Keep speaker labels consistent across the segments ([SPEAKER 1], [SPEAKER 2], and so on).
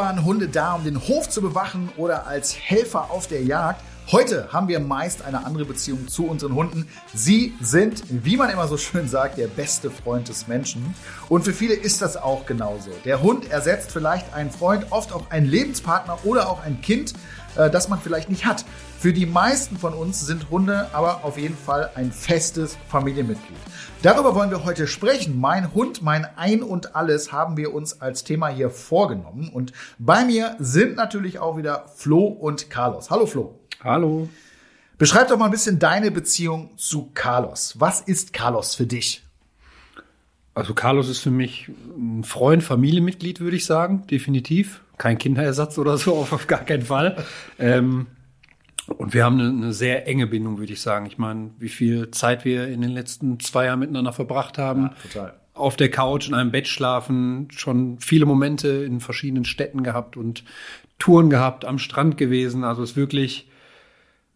[SPEAKER 1] waren Hunde da, um den Hof zu bewachen oder als Helfer auf der Jagd. Heute haben wir meist eine andere Beziehung zu unseren Hunden. Sie sind, wie man immer so schön sagt, der beste Freund des Menschen. Und für viele ist das auch genauso. Der Hund ersetzt vielleicht einen Freund, oft auch einen Lebenspartner oder auch ein Kind, äh, das man vielleicht nicht hat. Für die meisten von uns sind Hunde aber auf jeden Fall ein festes Familienmitglied. Darüber wollen wir heute sprechen. Mein Hund, mein Ein und Alles haben wir uns als Thema hier vorgenommen. Und bei mir sind natürlich auch wieder Flo und Carlos. Hallo Flo.
[SPEAKER 2] Hallo.
[SPEAKER 1] Beschreib doch mal ein bisschen deine Beziehung zu Carlos. Was ist Carlos für dich?
[SPEAKER 2] Also Carlos ist für mich ein Freund, Familienmitglied, würde ich sagen, definitiv. Kein Kinderersatz oder so, auf gar keinen Fall. ähm, und wir haben eine, eine, sehr enge Bindung, würde ich sagen. Ich meine, wie viel Zeit wir in den letzten zwei Jahren miteinander verbracht haben. Ja, total. Auf der Couch, in einem Bett schlafen, schon viele Momente in verschiedenen Städten gehabt und Touren gehabt, am Strand gewesen. Also es ist wirklich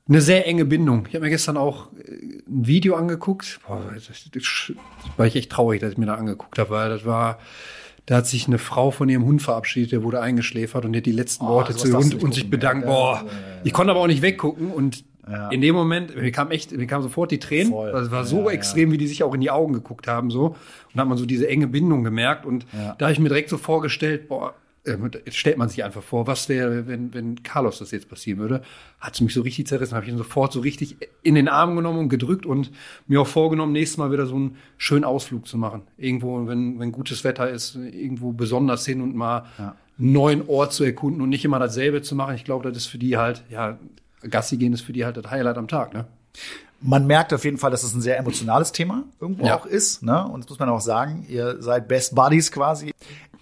[SPEAKER 2] eine sehr enge Bindung. Ich habe mir gestern auch äh, ein Video angeguckt. Boah, das, das, das war ich echt traurig, dass ich mir da angeguckt habe, weil das war, da hat sich eine Frau von ihrem Hund verabschiedet, der wurde eingeschläfert und die hat die letzten oh, Worte zu Hund und sich bedankt. Ja, Boah, ja, ja, ich konnte aber auch nicht weggucken und in dem Moment, mir kam echt, mir kam sofort die Tränen. Voll. Das war so extrem, wie die sich auch in die Augen geguckt haben, so. Und da hat man so diese enge Bindung gemerkt. Und da habe ich mir direkt so vorgestellt, boah, ähm, jetzt stellt man sich einfach vor, was wäre, wenn, wenn Carlos das jetzt passieren würde, hat es mich so richtig zerrissen, habe ich ihn sofort so richtig in den Arm genommen und gedrückt und mir auch vorgenommen, nächstes Mal wieder so einen schönen Ausflug zu machen. Irgendwo, wenn, wenn gutes Wetter ist, irgendwo besonders hin und mal ja. einen neuen Ort zu erkunden und nicht immer dasselbe zu machen. Ich glaube, das ist für die halt, ja, Gassi gehen ist für die halt das Highlight am Tag, ne?
[SPEAKER 1] Man merkt auf jeden Fall, dass es ein sehr emotionales Thema irgendwo ja. auch ist. Ne? Und das muss man auch sagen, ihr seid Best Buddies quasi.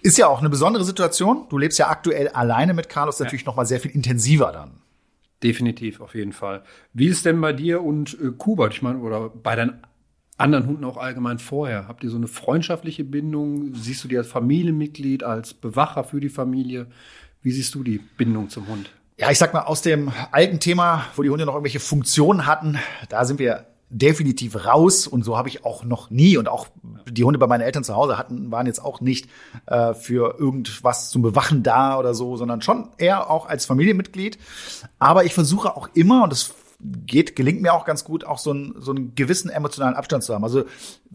[SPEAKER 1] Ist ja auch eine besondere Situation. Du lebst ja aktuell alleine mit Carlos, natürlich ja. noch mal sehr viel intensiver dann.
[SPEAKER 2] Definitiv, auf jeden Fall. Wie ist denn bei dir und äh, Kubert, ich meine, oder bei deinen anderen Hunden auch allgemein vorher? Habt ihr so eine freundschaftliche Bindung? Siehst du die als Familienmitglied, als Bewacher für die Familie? Wie siehst du die Bindung zum Hund?
[SPEAKER 1] Ja, ich sag mal, aus dem alten Thema, wo die Hunde noch irgendwelche Funktionen hatten, da sind wir definitiv raus und so habe ich auch noch nie und auch die Hunde bei meinen Eltern zu Hause hatten waren jetzt auch nicht äh, für irgendwas zum Bewachen da oder so, sondern schon eher auch als Familienmitglied. Aber ich versuche auch immer und das geht gelingt mir auch ganz gut auch so, ein, so einen gewissen emotionalen Abstand zu haben. Also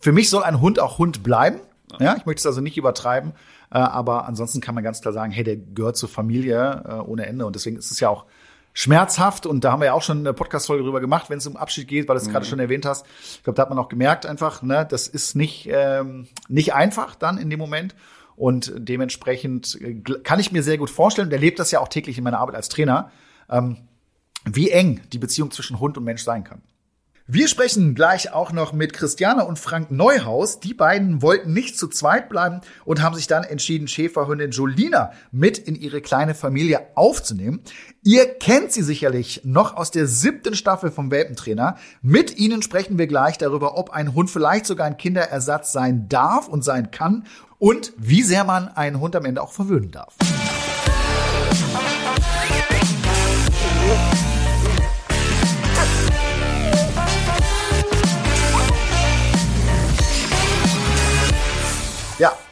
[SPEAKER 1] für mich soll ein Hund auch Hund bleiben. Ja, ich möchte es also nicht übertreiben, äh, aber ansonsten kann man ganz klar sagen, hey, der gehört zur Familie äh, ohne Ende und deswegen ist es ja auch schmerzhaft und da haben wir ja auch schon eine Podcast-Folge drüber gemacht, wenn es um Abschied geht, weil du es mhm. gerade schon erwähnt hast. Ich glaube, da hat man auch gemerkt einfach, ne, das ist nicht, ähm, nicht einfach dann in dem Moment. Und dementsprechend äh, kann ich mir sehr gut vorstellen, und erlebt das ja auch täglich in meiner Arbeit als Trainer, ähm, wie eng die Beziehung zwischen Hund und Mensch sein kann. Wir sprechen gleich auch noch mit Christiane und Frank Neuhaus. Die beiden wollten nicht zu zweit bleiben und haben sich dann entschieden, Schäferhündin Jolina mit in ihre kleine Familie aufzunehmen. Ihr kennt sie sicherlich noch aus der siebten Staffel vom Welpentrainer. Mit ihnen sprechen wir gleich darüber, ob ein Hund vielleicht sogar ein Kinderersatz sein darf und sein kann und wie sehr man einen Hund am Ende auch verwöhnen darf.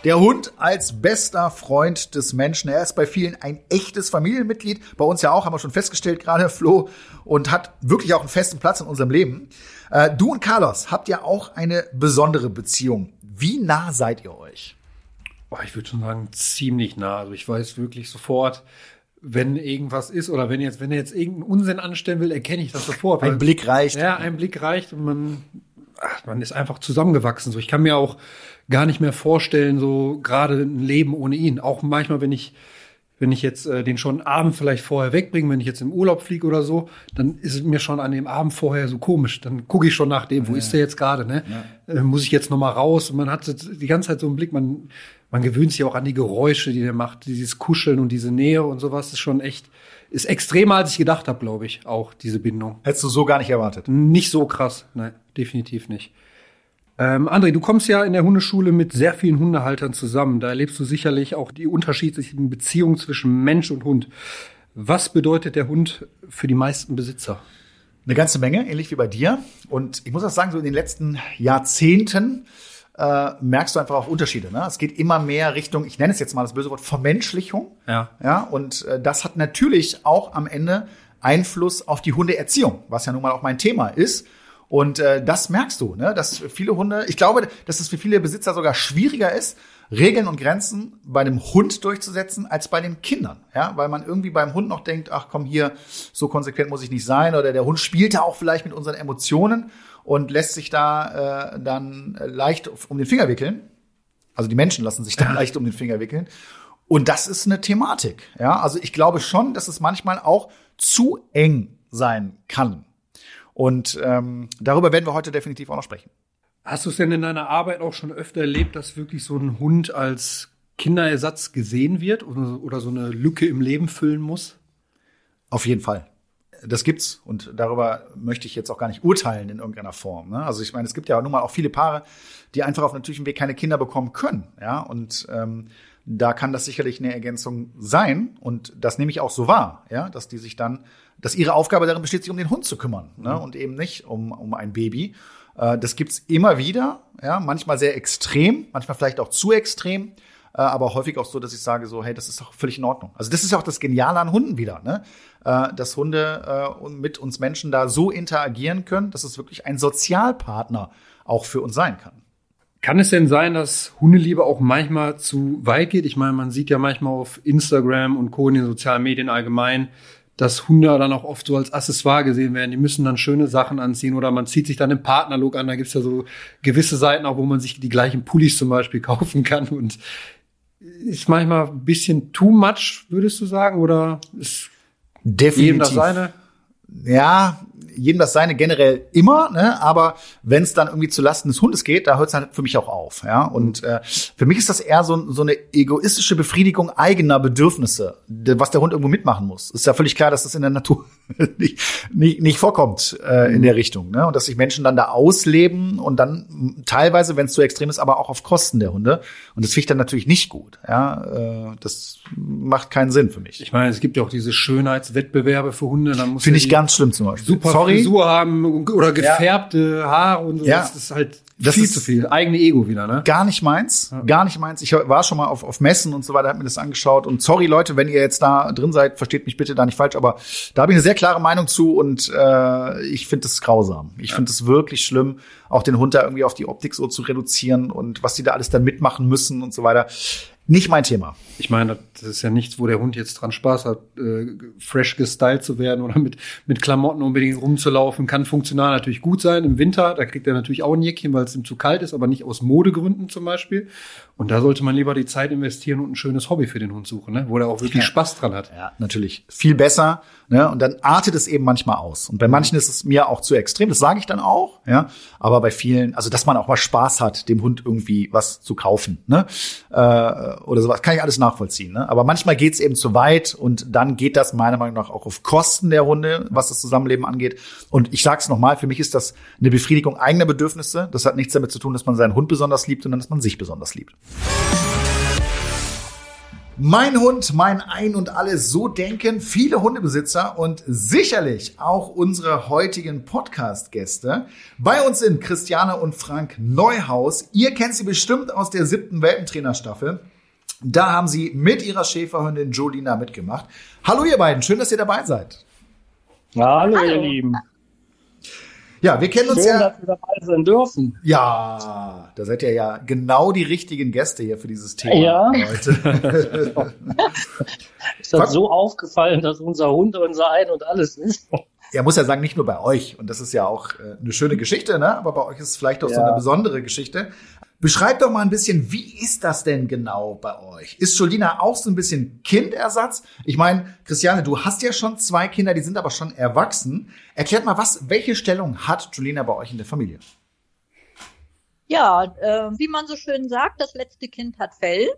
[SPEAKER 1] Der Hund als bester Freund des Menschen. Er ist bei vielen ein echtes Familienmitglied. Bei uns ja auch, haben wir schon festgestellt gerade, Flo, und hat wirklich auch einen festen Platz in unserem Leben. Äh, du und Carlos habt ja auch eine besondere Beziehung. Wie nah seid ihr euch?
[SPEAKER 2] Oh, ich würde schon sagen, ziemlich nah. Also ich weiß wirklich sofort, wenn irgendwas ist oder wenn jetzt, wenn er jetzt irgendeinen Unsinn anstellen will, erkenne ich das sofort.
[SPEAKER 1] Ein Blick reicht.
[SPEAKER 2] Ja, ein Blick reicht und man, ach, man ist einfach zusammengewachsen. So, ich kann mir auch gar nicht mehr vorstellen, so gerade ein Leben ohne ihn. Auch manchmal, wenn ich wenn ich jetzt äh, den schon Abend vielleicht vorher wegbringe, wenn ich jetzt im Urlaub fliege oder so, dann ist es mir schon an dem Abend vorher so komisch. Dann gucke ich schon nach dem, wo ja. ist der jetzt gerade, ne? Ja. Äh, muss ich jetzt noch mal raus? Und man hat die ganze Zeit so einen Blick, man, man gewöhnt sich auch an die Geräusche, die der macht, dieses Kuscheln und diese Nähe und sowas ist schon echt, ist extremer, als ich gedacht habe, glaube ich, auch diese Bindung.
[SPEAKER 1] Hättest du so gar nicht erwartet?
[SPEAKER 2] Nicht so krass, nein, definitiv nicht. Ähm, André, du kommst ja in der Hundeschule mit sehr vielen Hundehaltern zusammen. Da erlebst du sicherlich auch die unterschiedlichen Beziehungen zwischen Mensch und Hund. Was bedeutet der Hund für die meisten Besitzer?
[SPEAKER 1] Eine ganze Menge, ähnlich wie bei dir. Und ich muss auch sagen, so in den letzten Jahrzehnten äh, merkst du einfach auch Unterschiede. Ne? Es geht immer mehr Richtung, ich nenne es jetzt mal das böse Wort, Vermenschlichung.
[SPEAKER 2] Ja.
[SPEAKER 1] Ja, und äh, das hat natürlich auch am Ende Einfluss auf die Hundeerziehung, was ja nun mal auch mein Thema ist. Und äh, das merkst du, ne? dass viele Hunde, ich glaube, dass es für viele Besitzer sogar schwieriger ist, Regeln und Grenzen bei dem Hund durchzusetzen als bei den Kindern, ja, weil man irgendwie beim Hund noch denkt, ach komm hier, so konsequent muss ich nicht sein oder der Hund spielt ja auch vielleicht mit unseren Emotionen und lässt sich da äh, dann leicht um den Finger wickeln. Also die Menschen lassen sich da leicht um den Finger wickeln. Und das ist eine Thematik, ja. Also ich glaube schon, dass es manchmal auch zu eng sein kann. Und ähm, darüber werden wir heute definitiv auch noch sprechen.
[SPEAKER 2] Hast du es denn in deiner Arbeit auch schon öfter erlebt, dass wirklich so ein Hund als Kinderersatz gesehen wird oder, so eine Lücke im Leben füllen muss?
[SPEAKER 1] Auf jeden Fall. Das gibt's und darüber möchte ich jetzt auch gar nicht urteilen in irgendeiner Form. Ne? Also ich meine, es gibt ja nun mal auch viele Paare, die einfach auf natürlichem Weg keine Kinder bekommen können. Ja, und ähm, da kann das sicherlich eine Ergänzung sein und das nehme ich auch so wahr, ja, dass die sich dann, dass ihre Aufgabe darin besteht, sich um den Hund zu kümmern ne?
[SPEAKER 2] Mhm.
[SPEAKER 1] und eben nicht um, um ein Baby. Äh, das gibt's immer wieder, ja, manchmal sehr extrem, manchmal vielleicht auch zu extrem, äh, aber häufig auch so, dass ich sage so, hey, das ist doch völlig in Ordnung. Also das ist auch das Geniale an Hunden wieder, ne? Äh, dass Hunde äh, mit uns Menschen da so interagieren können, dass es wirklich ein Sozialpartner auch für uns sein kann.
[SPEAKER 2] Kann es denn sein, dass Hundeliebe auch manchmal zu weit geht? Ich meine, man sieht ja manchmal auf Instagram und Co. in den sozialen Medien allgemein, dass Hunde dann auch oft so als Accessoire gesehen werden. Die müssen dann schöne Sachen anziehen oder man zieht sich dann den Partnerlook an. Da gibt's ja so gewisse Seiten auch, wo man sich die gleichen Pullis zum Beispiel kaufen kann. Und ist manchmal ein bisschen too much, würdest du sagen? Oder ist
[SPEAKER 1] Definitiv.
[SPEAKER 2] jedem das seine?
[SPEAKER 1] Ja, jedem das seine generell immer, ne? aber wenn es dann irgendwie zu Lasten des Hundes geht, da hört es halt für mich auch auf. Ja? Und äh, für mich ist das eher so, so eine egoistische Befriedigung eigener Bedürfnisse, was der Hund irgendwo mitmachen muss. Ist ja völlig klar, dass das in der Natur nicht, nicht, nicht vorkommt äh, in der Richtung. Ne? Und dass sich Menschen dann da ausleben und dann teilweise, wenn es zu extrem ist, aber auch auf Kosten der Hunde. Und das finde ich dann natürlich nicht gut. Ja? Äh, das macht keinen Sinn für mich.
[SPEAKER 2] Ich meine, es gibt ja auch diese Schönheitswettbewerbe für Hunde. Dann muss
[SPEAKER 1] Finde ich ganz schlimm zum Beispiel.
[SPEAKER 2] super
[SPEAKER 1] Sorry.
[SPEAKER 2] Frisur haben oder gefärbte Haare und so.
[SPEAKER 1] Ja.
[SPEAKER 2] Das ist halt
[SPEAKER 1] Das
[SPEAKER 2] viel
[SPEAKER 1] ist-
[SPEAKER 2] zu viel. Eigene Ego wieder, ne?
[SPEAKER 1] Gar nicht meins, gar nicht meins. Ich war schon mal auf, auf Messen und so weiter, hab mir das angeschaut. Und sorry Leute, wenn ihr jetzt da drin seid, versteht mich bitte da nicht falsch, aber da habe ich eine sehr klare Meinung zu und äh, ich finde es grausam. Ich finde es wirklich schlimm, auch den Hund da irgendwie auf die Optik so zu reduzieren und was die da alles dann mitmachen müssen und so weiter. Nicht mein Thema.
[SPEAKER 2] Ich meine, das ist ja nichts, wo der Hund jetzt dran Spaß hat, äh, fresh gestylt zu werden oder mit, mit Klamotten unbedingt rumzulaufen. Kann funktional natürlich gut sein im Winter. Da kriegt er natürlich auch ein Jäckchen, weil es ihm zu kalt ist, aber nicht aus Modegründen zum Beispiel. Und da sollte man lieber die Zeit investieren und ein schönes Hobby für den Hund suchen, ne? wo er auch wirklich
[SPEAKER 1] Ja.
[SPEAKER 2] Spaß dran hat.
[SPEAKER 1] Ja, natürlich. Viel besser. Ne? Und dann artet es eben manchmal aus. Und bei manchen ist es mir auch zu extrem. Das sage ich dann auch. Ja, aber bei vielen, also dass man auch mal Spaß hat, dem Hund irgendwie was zu kaufen, ne? Äh, oder sowas, kann ich alles nachvollziehen. Ne? Aber manchmal geht es eben zu weit und dann geht das meiner Meinung nach auch auf Kosten der Hunde, was das Zusammenleben angeht. Und ich sage es nochmal: Für mich ist das eine Befriedigung eigener Bedürfnisse. Das hat nichts damit zu tun, dass man seinen Hund besonders liebt, sondern dass man sich besonders liebt. Mein Hund, mein Ein und alles, so denken viele Hundebesitzer und sicherlich auch unsere heutigen Podcast-Gäste. Bei uns sind Christiane und Frank Neuhaus. Ihr kennt sie bestimmt aus der siebten Welpentrainerstaffel. Da haben sie mit ihrer Schäferhündin Jolina mitgemacht. Hallo ihr beiden, schön, dass ihr dabei seid.
[SPEAKER 3] Ja, hallo,
[SPEAKER 4] Hallo.
[SPEAKER 3] ihr Lieben.
[SPEAKER 1] Ja, wir kennen uns
[SPEAKER 3] Schön,
[SPEAKER 1] ja.
[SPEAKER 3] dass wir dabei sein dürfen.
[SPEAKER 1] Ja, da seid ihr ja genau die richtigen Gäste hier für dieses Thema
[SPEAKER 3] Ja.
[SPEAKER 1] heute.
[SPEAKER 3] Ist das so aufgefallen, dass unser Hund unser Ein und alles ist?
[SPEAKER 1] Er muss ja sagen, nicht nur bei euch. Und das ist ja auch äh, eine schöne Geschichte, ne? Aber bei euch ist es vielleicht auch so
[SPEAKER 3] Ja.
[SPEAKER 1] eine besondere Geschichte. Beschreibt doch mal ein bisschen, wie ist das denn genau bei euch? Ist Jolina auch so ein bisschen Kindersatz? Ich meine, Christiane, du hast ja schon zwei Kinder, die sind aber schon erwachsen. Erklärt mal, was, welche Stellung hat Jolina bei euch in der Familie?
[SPEAKER 4] Ja, äh, wie man so schön sagt, das letzte Kind hat Fell.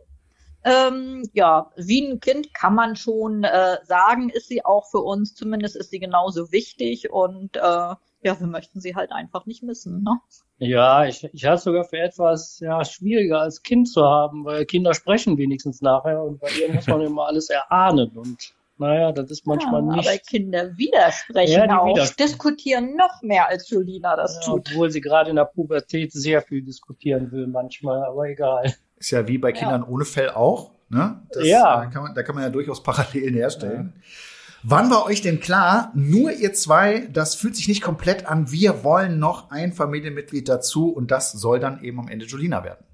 [SPEAKER 4] Ähm, ja, wie ein Kind kann man schon äh, sagen, ist sie auch für uns. Zumindest ist sie genauso wichtig und äh, ja, wir möchten sie halt einfach nicht missen. Ne?
[SPEAKER 3] Ja, ich, ich halte es sogar für etwas ja, schwieriger als Kind zu haben, weil Kinder sprechen wenigstens nachher und bei ihr muss man immer alles erahnen. Und Naja, das ist manchmal
[SPEAKER 4] ja,
[SPEAKER 3] nicht.
[SPEAKER 4] Aber Kinder widersprechen
[SPEAKER 3] Ja,
[SPEAKER 4] auch,
[SPEAKER 3] widersprechen.
[SPEAKER 4] diskutieren noch mehr als Julina das
[SPEAKER 3] Ja,
[SPEAKER 4] tut.
[SPEAKER 3] obwohl sie gerade in der Pubertät sehr viel diskutieren will manchmal, aber egal.
[SPEAKER 1] Ist ja wie bei Kindern ohne Fell auch. Ne? Das,
[SPEAKER 3] Ja.
[SPEAKER 1] äh, kann man, da kann man ja durchaus Parallelen herstellen. Wann war euch denn klar, nur ihr zwei, das fühlt sich nicht komplett an, wir wollen noch ein Familienmitglied dazu und das soll dann eben am Ende Julina werden?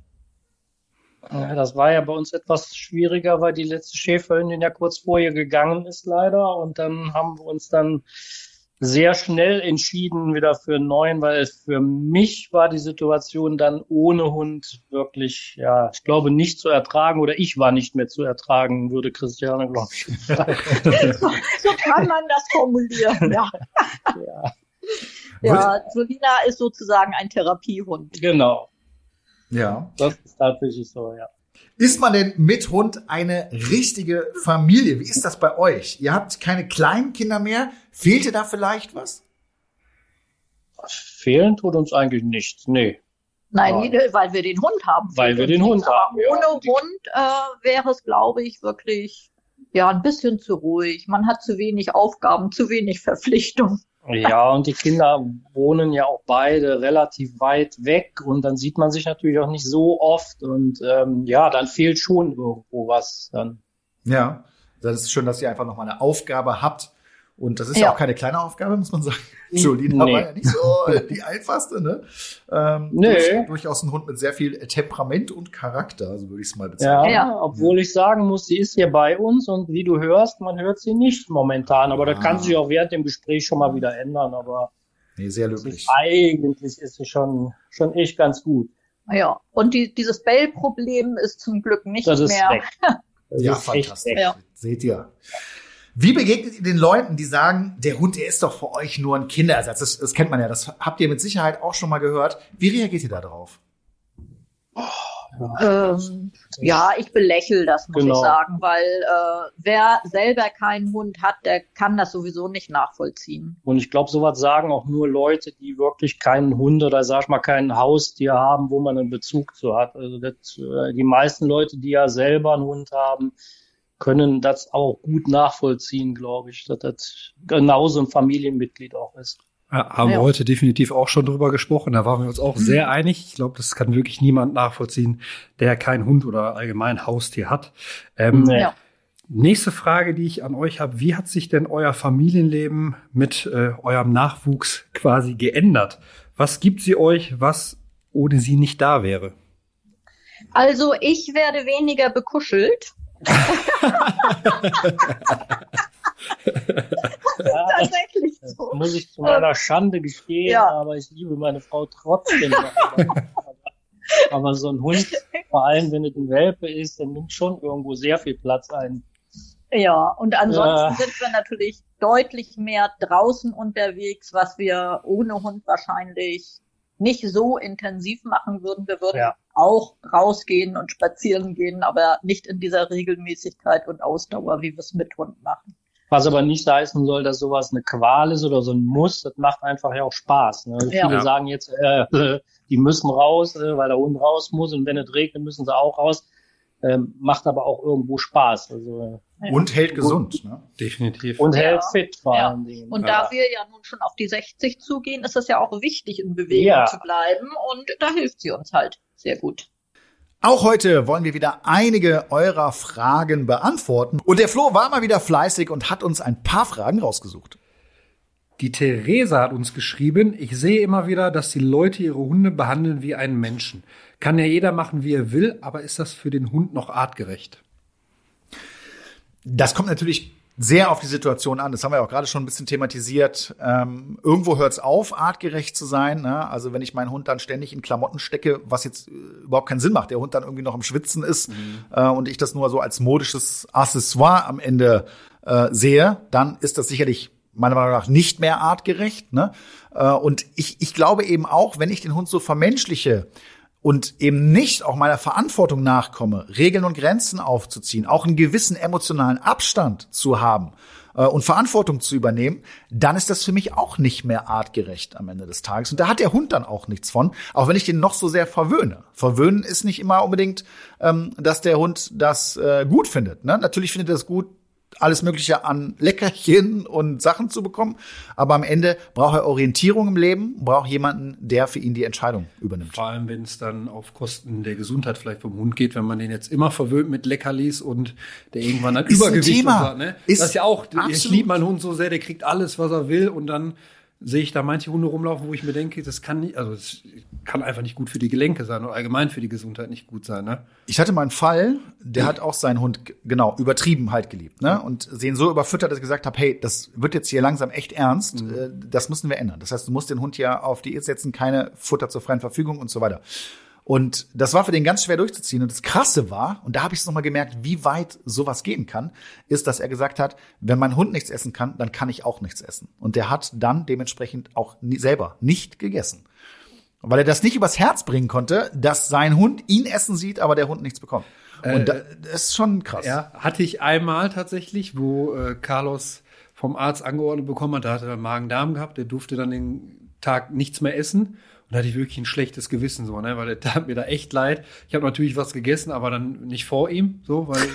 [SPEAKER 3] Ja, das war ja bei uns etwas schwieriger, weil die letzte Schäferhündin ja kurz vorher gegangen ist leider und dann haben wir uns dann sehr schnell entschieden wieder für einen neuen, weil für mich war die Situation dann ohne Hund wirklich, ja, ich glaube nicht zu ertragen oder ich war nicht mehr zu ertragen, würde Christiane, glaube ich.
[SPEAKER 4] So kann man das formulieren, ja.
[SPEAKER 3] ja,
[SPEAKER 4] Ja, Julina ist sozusagen ein Therapiehund.
[SPEAKER 3] genau.
[SPEAKER 1] Ja.
[SPEAKER 3] Das ist tatsächlich so, ja.
[SPEAKER 1] Ist man denn mit Hund eine richtige Familie? Wie ist das bei euch? Ihr habt keine kleinen Kinder mehr. Fehlte da vielleicht was?
[SPEAKER 3] Fehlen tut uns eigentlich nichts, nee.
[SPEAKER 4] Nein,
[SPEAKER 3] Ja.
[SPEAKER 4] weil wir den Hund haben.
[SPEAKER 3] Weil wir den
[SPEAKER 4] Und
[SPEAKER 3] Hund
[SPEAKER 4] aber
[SPEAKER 3] haben, ja.
[SPEAKER 4] Ohne Hund äh, wäre es, glaube ich, wirklich ja ein bisschen zu ruhig. Man hat zu wenig Aufgaben, zu wenig Verpflichtung.
[SPEAKER 3] Ja, und die Kinder wohnen ja auch beide relativ weit weg und dann sieht man sich natürlich auch nicht so oft und ähm, ja, dann fehlt schon irgendwo was dann.
[SPEAKER 1] Ja. Das ist schön, dass ihr einfach noch mal eine Aufgabe habt. Und das ist ja,
[SPEAKER 4] Ja.
[SPEAKER 1] auch keine kleine Aufgabe, muss man sagen. Julina
[SPEAKER 3] Nee.
[SPEAKER 1] war ja nicht so äh, die einfachste, ne? Ähm,
[SPEAKER 3] Nee.
[SPEAKER 1] durch, durchaus ein Hund mit sehr viel Temperament und Charakter, so würde ich es mal
[SPEAKER 3] Ja,
[SPEAKER 1] bezeichnen.
[SPEAKER 4] Ja.
[SPEAKER 3] obwohl ich sagen muss, sie ist hier bei uns und wie du hörst, man hört sie nicht momentan, aber das
[SPEAKER 1] Ah.
[SPEAKER 3] kann sich auch während dem Gespräch schon mal wieder ändern, aber
[SPEAKER 1] Nee, sehr löblich.
[SPEAKER 3] ist, eigentlich ist sie schon, schon echt ganz gut.
[SPEAKER 4] Ja, und die, dieses Bell-Problem ist zum Glück nicht
[SPEAKER 3] Das ist
[SPEAKER 4] mehr.
[SPEAKER 3] weg. Das
[SPEAKER 1] Ja,
[SPEAKER 3] ist echt
[SPEAKER 1] fantastisch.
[SPEAKER 3] weg.
[SPEAKER 4] Ja.
[SPEAKER 1] Seht ihr. Wie begegnet ihr den Leuten, die sagen, der Hund, der ist doch für euch nur ein Kinderersatz? Das, das kennt man ja, das habt ihr mit Sicherheit auch schon mal gehört. Wie reagiert ihr da drauf?
[SPEAKER 4] Ähm, ja, ich belächle das, muss
[SPEAKER 3] Genau.
[SPEAKER 4] ich sagen, weil äh, wer selber keinen Hund hat, der kann das sowieso nicht nachvollziehen.
[SPEAKER 3] Und ich glaube, sowas sagen auch nur Leute, die wirklich keinen Hund oder sag ich mal kein Haustier haben, wo man einen Bezug zu hat. Also das, äh, die meisten Leute, die ja selber einen Hund haben, können das auch gut nachvollziehen, glaube ich, dass das genauso ein Familienmitglied auch ist.
[SPEAKER 2] Ja, haben wir
[SPEAKER 4] Ja.
[SPEAKER 2] heute definitiv auch schon drüber gesprochen. Da waren wir uns auch sehr einig. Ich glaube, das kann wirklich niemand nachvollziehen, der keinen Hund oder allgemein Haustier hat. Ähm.
[SPEAKER 4] Ja.
[SPEAKER 2] Nächste Frage, die ich an euch habe. Wie hat sich denn euer Familienleben mit äh, eurem Nachwuchs quasi geändert? Was gibt sie euch, was ohne sie nicht da wäre?
[SPEAKER 4] Also ich werde weniger bekuschelt.
[SPEAKER 3] Ja,
[SPEAKER 4] Tatsächlich
[SPEAKER 3] das
[SPEAKER 4] so.
[SPEAKER 3] muss ich zu meiner Schande gestehen,
[SPEAKER 4] Ja.
[SPEAKER 3] aber ich liebe meine Frau trotzdem. aber, aber so ein Hund, vor allem wenn es ein Welpe ist, der nimmt schon irgendwo sehr viel Platz ein.
[SPEAKER 4] Ja, und ansonsten
[SPEAKER 3] Ja.
[SPEAKER 4] sind wir natürlich deutlich mehr draußen unterwegs, was wir ohne Hund wahrscheinlich nicht so intensiv machen würden. Wir würden
[SPEAKER 3] Ja.
[SPEAKER 4] auch rausgehen und spazieren gehen, aber nicht in dieser Regelmäßigkeit und Ausdauer, wie wir es mit Hund machen.
[SPEAKER 3] Was aber nicht heißen soll, dass sowas eine Qual ist oder so ein Muss. Das macht einfach ja auch Spaß. Ne?
[SPEAKER 4] Ja.
[SPEAKER 3] Viele sagen jetzt, äh, die müssen raus, äh, weil der Hund raus muss und wenn es regnet, müssen sie auch raus. Ähm, macht aber auch irgendwo Spaß. Also,
[SPEAKER 4] Ja.
[SPEAKER 1] Und hält gesund. Ne?
[SPEAKER 2] Definitiv.
[SPEAKER 3] und
[SPEAKER 4] Ja.
[SPEAKER 3] hält fit vor
[SPEAKER 4] Ja.
[SPEAKER 3] allen Dingen.
[SPEAKER 4] Und
[SPEAKER 3] ja.
[SPEAKER 4] da wir ja nun schon auf die 60 zugehen, ist es ja auch wichtig, in Bewegung
[SPEAKER 3] Ja.
[SPEAKER 4] zu bleiben. Und da hilft sie uns halt sehr gut.
[SPEAKER 1] Auch heute wollen wir wieder einige eurer Fragen beantworten. Und der Flo war mal wieder fleißig und hat uns ein paar Fragen rausgesucht.
[SPEAKER 2] Die Theresa hat uns geschrieben, ich sehe immer wieder, dass die Leute ihre Hunde behandeln wie einen Menschen. Kann ja jeder machen, wie er will, aber ist das für den Hund noch artgerecht?
[SPEAKER 1] Das kommt natürlich sehr auf die Situation an. Das haben wir auch gerade schon ein bisschen thematisiert. Ähm, irgendwo hört es auf, artgerecht zu sein. Ne? Also wenn ich meinen Hund dann ständig in Klamotten stecke, was jetzt äh, überhaupt keinen Sinn macht, der Hund dann irgendwie noch am Schwitzen ist äh, und ich das nur so als modisches Accessoire am Ende äh, sehe, dann ist das sicherlich meiner Meinung nach nicht mehr artgerecht. Ne? Äh, und ich, ich glaube eben auch, wenn ich den Hund so vermenschliche, und eben nicht auch meiner Verantwortung nachkomme, Regeln und Grenzen aufzuziehen, auch einen gewissen emotionalen Abstand zu haben äh, und Verantwortung zu übernehmen, dann ist das für mich auch nicht mehr artgerecht am Ende des Tages. Und da hat der Hund dann auch nichts von, auch wenn ich den noch so sehr verwöhne. Verwöhnen ist nicht immer unbedingt, ähm, dass der Hund das äh, gut findet. Ne? Natürlich findet er es gut, alles Mögliche an Leckerchen und Sachen zu bekommen. Aber am Ende braucht er Orientierung im Leben, braucht jemanden, der für ihn die Entscheidung übernimmt.
[SPEAKER 2] Vor allem, wenn es dann auf Kosten der Gesundheit vielleicht vom Hund geht, wenn man den jetzt immer verwöhnt mit Leckerlis und der irgendwann dann
[SPEAKER 1] Ist ein
[SPEAKER 2] Übergewicht
[SPEAKER 1] Thema.
[SPEAKER 2] und so, ne?
[SPEAKER 1] Ist
[SPEAKER 2] das ist ja auch, ich
[SPEAKER 1] absolut.
[SPEAKER 2] liebe meinen Hund so sehr, der kriegt alles, was er will und dann sehe ich da manche Hunde rumlaufen, wo ich mir denke, das kann nicht, also es kann einfach nicht gut für die Gelenke sein oder allgemein für die Gesundheit nicht gut sein, ne?
[SPEAKER 1] Ich hatte mal einen Fall, der hat auch seinen Hund genau übertrieben halt geliebt, ne? Und sie ihn so überfüttert, dass ich gesagt habe, hey, das wird jetzt hier langsam echt ernst, äh, das müssen wir ändern. Das heißt, du musst den Hund ja auf Diät setzen, keine Futter zur freien Verfügung und so weiter. Und das war für den ganz schwer durchzuziehen. Und das Krasse war, und da habe ich es nochmal gemerkt, wie weit sowas gehen kann, ist, dass er gesagt hat, wenn mein Hund nichts essen kann, dann kann ich auch nichts essen. Und der hat dann dementsprechend auch nie, selber nicht gegessen. Weil er das nicht übers Herz bringen konnte, dass sein Hund ihn essen sieht, aber der Hund nichts bekommt. Und da, das ist schon krass.
[SPEAKER 2] Ja, hatte ich einmal tatsächlich, wo äh, Carlos vom Arzt angeordnet bekommen hat, da hatte er Magen-Darm gehabt, der durfte dann den Tag nichts mehr essen. Da hatte ich wirklich ein schlechtes Gewissen, so, ne, weil der tat mir da echt leid. Ich habe natürlich was gegessen, aber dann nicht vor ihm, so, weil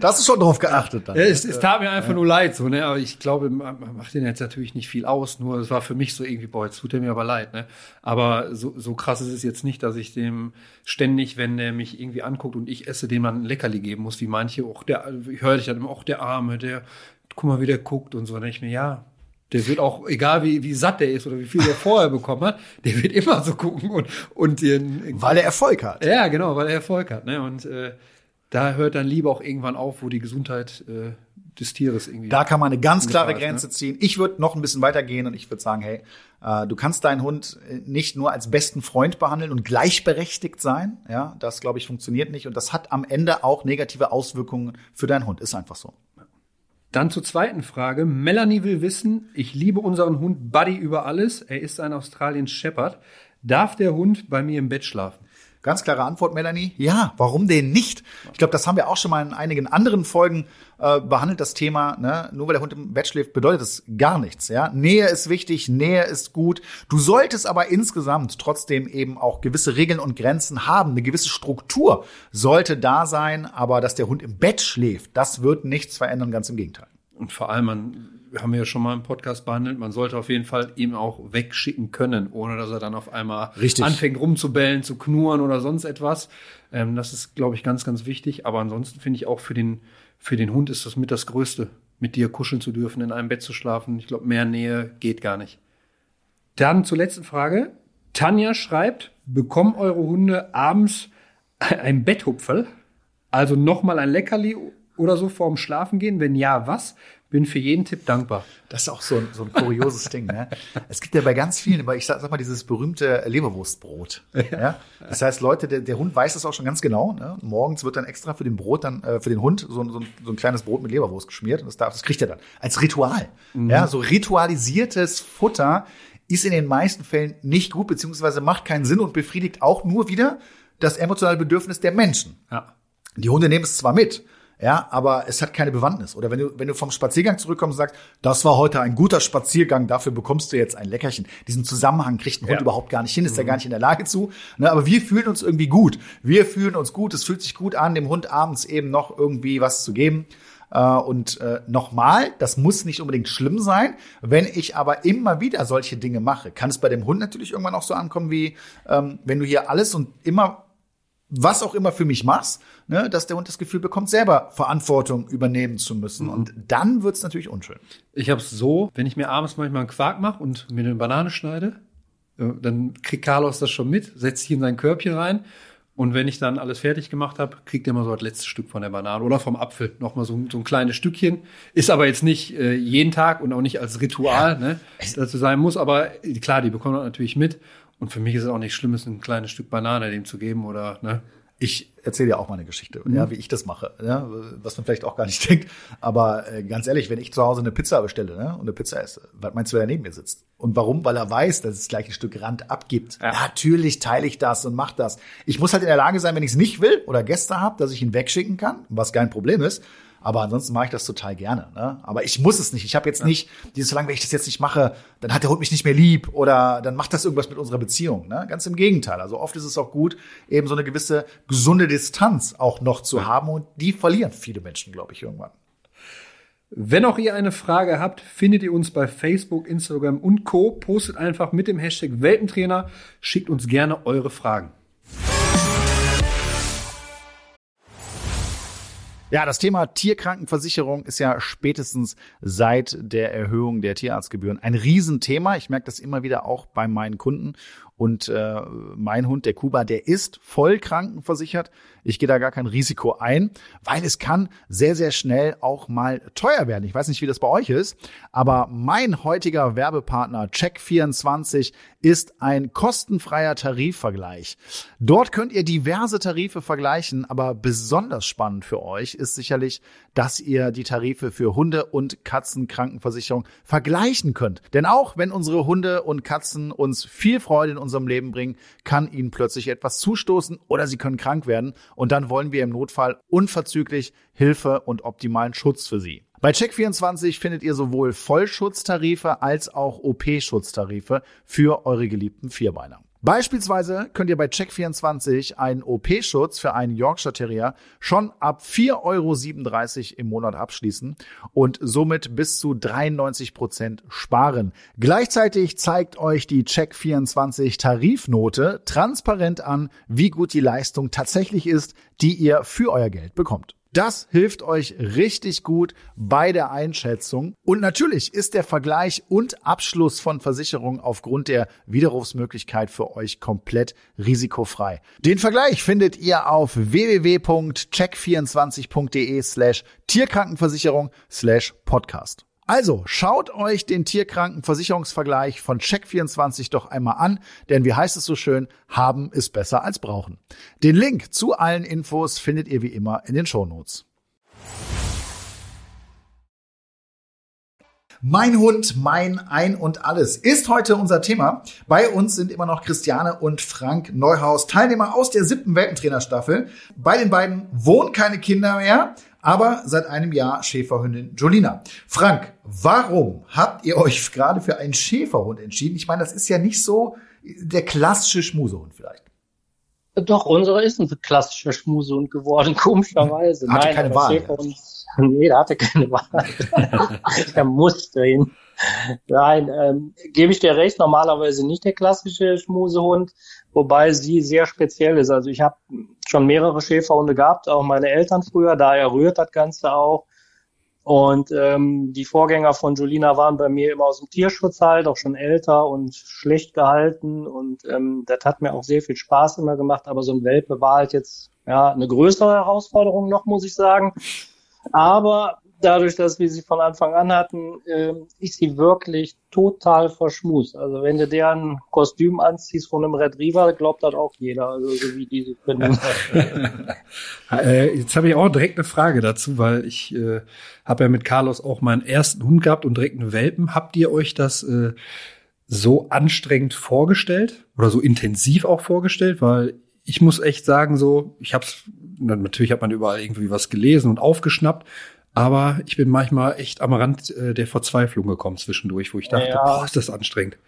[SPEAKER 1] Da hast du schon drauf geachtet dann.
[SPEAKER 2] ja, es, es tat mir einfach nur leid, so, ne, aber ich glaube, man macht den jetzt natürlich nicht viel aus, nur es war für mich so irgendwie, boah, jetzt tut er mir aber leid, ne. Aber so, so krass ist es jetzt nicht, dass ich dem ständig, wenn der mich irgendwie anguckt und ich esse, dem man ein Leckerli geben muss, wie manche, auch der, ich höre dich dann immer, auch der Arme, der, guck mal, wie der guckt und so, dann denke ich mir, ja, der wird auch, egal wie, wie satt der ist oder wie viel der vorher bekommen hat, der wird immer so gucken und, und den,
[SPEAKER 1] Weil er Erfolg hat.
[SPEAKER 2] ja, genau, weil er Erfolg hat, ne, und, äh, da hört dann lieber auch irgendwann auf, wo die Gesundheit äh, des Tieres irgendwie.
[SPEAKER 1] Da kann man eine ganz klare
[SPEAKER 2] ist,
[SPEAKER 1] Grenze
[SPEAKER 2] ne?
[SPEAKER 1] ziehen. Ich würde noch ein bisschen weitergehen und ich würde sagen, hey, äh, du kannst deinen Hund äh, nicht nur als besten Freund behandeln und gleichberechtigt sein. Ja, das glaube ich funktioniert nicht und das hat am Ende auch negative Auswirkungen für deinen Hund. Ist einfach so.
[SPEAKER 2] Dann zur zweiten Frage. Melanie will wissen, ich liebe unseren Hund Buddy über alles. Er ist ein Australien Shepherd. Darf der Hund bei mir im Bett schlafen?
[SPEAKER 1] Ganz klare Antwort, Melanie. Ja, warum denn nicht? Ich glaube, das haben wir auch schon mal in einigen anderen Folgen äh, behandelt, das Thema. Ne? Nur weil der Hund im Bett schläft, bedeutet das gar nichts. Ja? Nähe ist wichtig, Nähe ist gut. Du solltest aber insgesamt trotzdem eben auch gewisse Regeln und Grenzen haben. Eine gewisse Struktur sollte da sein, aber dass der Hund im Bett schläft, das wird nichts verändern, ganz im Gegenteil.
[SPEAKER 2] Und vor allem, man, wir haben ja schon mal im Podcast behandelt, man sollte auf jeden Fall ihm auch wegschicken können, ohne dass er dann auf einmal
[SPEAKER 1] Richtig.
[SPEAKER 2] anfängt rumzubellen, zu knurren oder sonst etwas. Ähm, das ist, glaube ich, ganz, ganz wichtig. Aber ansonsten finde ich auch für den, für den Hund ist das mit das Größte, mit dir kuscheln zu dürfen, in einem Bett zu schlafen. Ich glaube, mehr Nähe geht gar nicht. Dann zur letzten Frage. Tanja schreibt, bekommen eure Hunde abends ein Betthupferl? Also nochmal ein Leckerli oder so vorm Schlafen gehen? Wenn ja, was? Bin für jeden Tipp dankbar.
[SPEAKER 1] Das ist auch so ein, so ein kurioses Ding. Ne? Es gibt ja bei ganz vielen, aber ich sag, sag mal, dieses berühmte Leberwurstbrot. Ja. Das heißt, Leute, der, der Hund weiß das auch schon ganz genau. Ne? Morgens wird dann extra für den Brot dann äh, für den Hund so, ein- so, ein, so ein kleines Brot mit Leberwurst geschmiert und das darf, das kriegt er dann als Ritual. Ja, so ritualisiertes Futter ist in den meisten Fällen nicht gut beziehungsweise macht keinen Sinn und befriedigt auch nur wieder das emotionale Bedürfnis der Menschen.
[SPEAKER 2] Ja.
[SPEAKER 1] Die Hunde nehmen es zwar mit, ja, aber es hat keine Bewandtnis. Oder wenn du, wenn du vom Spaziergang zurückkommst und sagst, das war heute ein guter Spaziergang, dafür bekommst du jetzt ein Leckerchen. Diesen Zusammenhang kriegt ein Hund
[SPEAKER 2] Ja.
[SPEAKER 1] überhaupt gar nicht hin, ist er gar nicht in der Lage zu. Ne, aber wir fühlen uns irgendwie gut. Wir fühlen uns gut, es fühlt sich gut an, dem Hund abends eben noch irgendwie was zu geben. Äh, Und äh, nochmal, das muss nicht unbedingt schlimm sein. Wenn ich aber immer wieder solche Dinge mache, kann es bei dem Hund natürlich irgendwann auch so ankommen wie, ähm, wenn du hier alles und immer was auch immer für mich machst, ne, dass der Hund das Gefühl bekommt, selber Verantwortung übernehmen zu müssen. Und dann wird's natürlich unschön.
[SPEAKER 2] Ich habe es so, wenn ich mir abends manchmal einen Quark mache und mir eine Banane schneide, äh, dann kriegt Carlos das schon mit, setzt sich in sein Körbchen rein. Und wenn ich dann alles fertig gemacht habe, kriegt er immer so das letzte Stück von der Banane oder vom Apfel nochmal so, ein- so ein kleines Stückchen. Ist aber jetzt nicht äh, jeden Tag und auch nicht als Ritual, ne, dazu sein muss. Aber klar, die bekommen das natürlich mit. Und für mich ist es auch nicht schlimm, es ein kleines Stück Banane dem zu geben oder, ne.
[SPEAKER 1] Ich erzähle dir auch mal eine Geschichte, ja, wie ich das mache, ja, was man vielleicht auch gar nicht denkt. Aber äh, ganz ehrlich, wenn ich zu Hause eine Pizza bestelle ne, und eine Pizza esse, was meinst du, wer neben mir sitzt? Und warum? Weil er weiß, dass es gleich ein Stück Rand abgibt.
[SPEAKER 2] Ja.
[SPEAKER 1] Natürlich teile ich das und mache das. Ich muss halt in der Lage sein, wenn ich es nicht will oder Gäste habe, dass ich ihn wegschicken kann, was kein Problem ist. Aber ansonsten mache ich das total gerne. Ne? Aber ich muss es nicht. Ich habe jetzt nicht, dieses solange wenn ich das jetzt nicht mache, dann hat der Hund mich nicht mehr lieb oder dann macht das irgendwas mit unserer Beziehung. Ne? Ganz im Gegenteil. Also oft ist es auch gut, eben so eine gewisse gesunde Distanz auch noch zu haben und die verlieren viele Menschen, glaube ich, irgendwann.
[SPEAKER 2] Wenn auch ihr eine Frage habt, findet ihr uns bei Facebook, Instagram und Co. Postet einfach mit dem Hashtag Welpentrainer, schickt uns gerne eure Fragen.
[SPEAKER 1] Ja, das Thema Tierkrankenversicherung ist ja spätestens seit der Erhöhung der Tierarztgebühren ein Riesenthema. Ich merke das immer wieder auch bei meinen Kunden. Und äh, mein Hund, der Kuba, der ist voll krankenversichert. Ich gehe da gar kein Risiko ein, weil es kann sehr, sehr schnell auch mal teuer werden. Ich weiß nicht, wie das bei euch ist, aber mein heutiger Werbepartner Check24 ist ein kostenfreier Tarifvergleich. Dort könnt ihr diverse Tarife vergleichen, aber besonders spannend für euch ist sicherlich, dass ihr die Tarife für Hunde- und Katzenkrankenversicherung vergleichen könnt. Denn auch wenn unsere Hunde und Katzen uns viel Freude in unserem Leben bringen, kann ihnen plötzlich etwas zustoßen oder sie können krank werden und dann wollen wir im Notfall unverzüglich Hilfe und optimalen Schutz für sie. Bei Check24 findet ihr sowohl Vollschutztarife als auch OP-Schutztarife für eure geliebten Vierbeiner. Beispielsweise könnt ihr bei Check24 einen OP-Schutz für einen Yorkshire Terrier schon ab 4,37 Euro im Monat abschließen und somit bis zu 93 Prozent sparen. Gleichzeitig zeigt euch die Check24 Tarifnote transparent an, wie gut die Leistung tatsächlich ist, die ihr für euer Geld bekommt. Das hilft euch richtig gut bei der Einschätzung. Und natürlich ist der Vergleich und Abschluss von Versicherungen aufgrund der Widerrufsmöglichkeit für euch komplett risikofrei. Den Vergleich findet ihr auf www.check24.de slash Tierkrankenversicherung slash Podcast. Also schaut euch den Tierkrankenversicherungsvergleich von Check24 doch einmal an, denn wie heißt es so schön, haben ist besser als brauchen. Den Link zu allen Infos findet ihr wie immer in den Shownotes. Mein Hund, mein Ein und Alles ist heute unser Thema. Bei uns sind immer noch Christiane und Frank Neuhaus, Teilnehmer aus der siebten Welpentrainerstaffel. Bei den beiden wohnen keine Kinder mehr, aber seit einem Jahr Schäferhündin Jolina. Frank, warum habt ihr euch gerade für einen Schäferhund entschieden? Ich meine, das ist ja nicht so der klassische Schmusehund vielleicht.
[SPEAKER 3] Doch, unsere ist ein klassischer Schmusehund geworden, komischerweise.
[SPEAKER 1] Hatte Nein, keine Wahl. Schäferhund,
[SPEAKER 3] nee, der hatte keine Wahl. der musste hin. Nein, ähm, gebe ich dir recht, normalerweise nicht der klassische Schmusehund, wobei sie sehr speziell ist. Also ich habe schon mehrere Schäferhunde gehabt, auch meine Eltern früher, daher rührt das Ganze auch. Und ähm, die Vorgänger von Julina waren bei mir immer aus dem Tierschutz halt, auch schon älter und schlecht gehalten. Und ähm, das hat mir auch sehr viel Spaß immer gemacht. Aber so ein Welpe war halt jetzt ja eine größere Herausforderung noch, muss ich sagen. Aber dadurch, dass wir sie von Anfang an hatten, äh, ist sie wirklich total verschmust. Also wenn du deren Kostüm anziehst von einem Retriever, glaubt das auch jeder, also so wie die sich finden.
[SPEAKER 2] äh, jetzt habe ich auch direkt eine Frage dazu, weil ich äh, habe ja mit Carlos auch meinen ersten Hund gehabt und direkt einen Welpen. Habt ihr euch das äh, so anstrengend vorgestellt oder so intensiv auch vorgestellt? Weil ich muss echt sagen, so, ich hab's, natürlich hat man überall irgendwie was gelesen und aufgeschnappt, aber ich bin manchmal echt am Rand äh, der Verzweiflung gekommen zwischendurch, wo ich dachte, ja. boah, ist das anstrengend.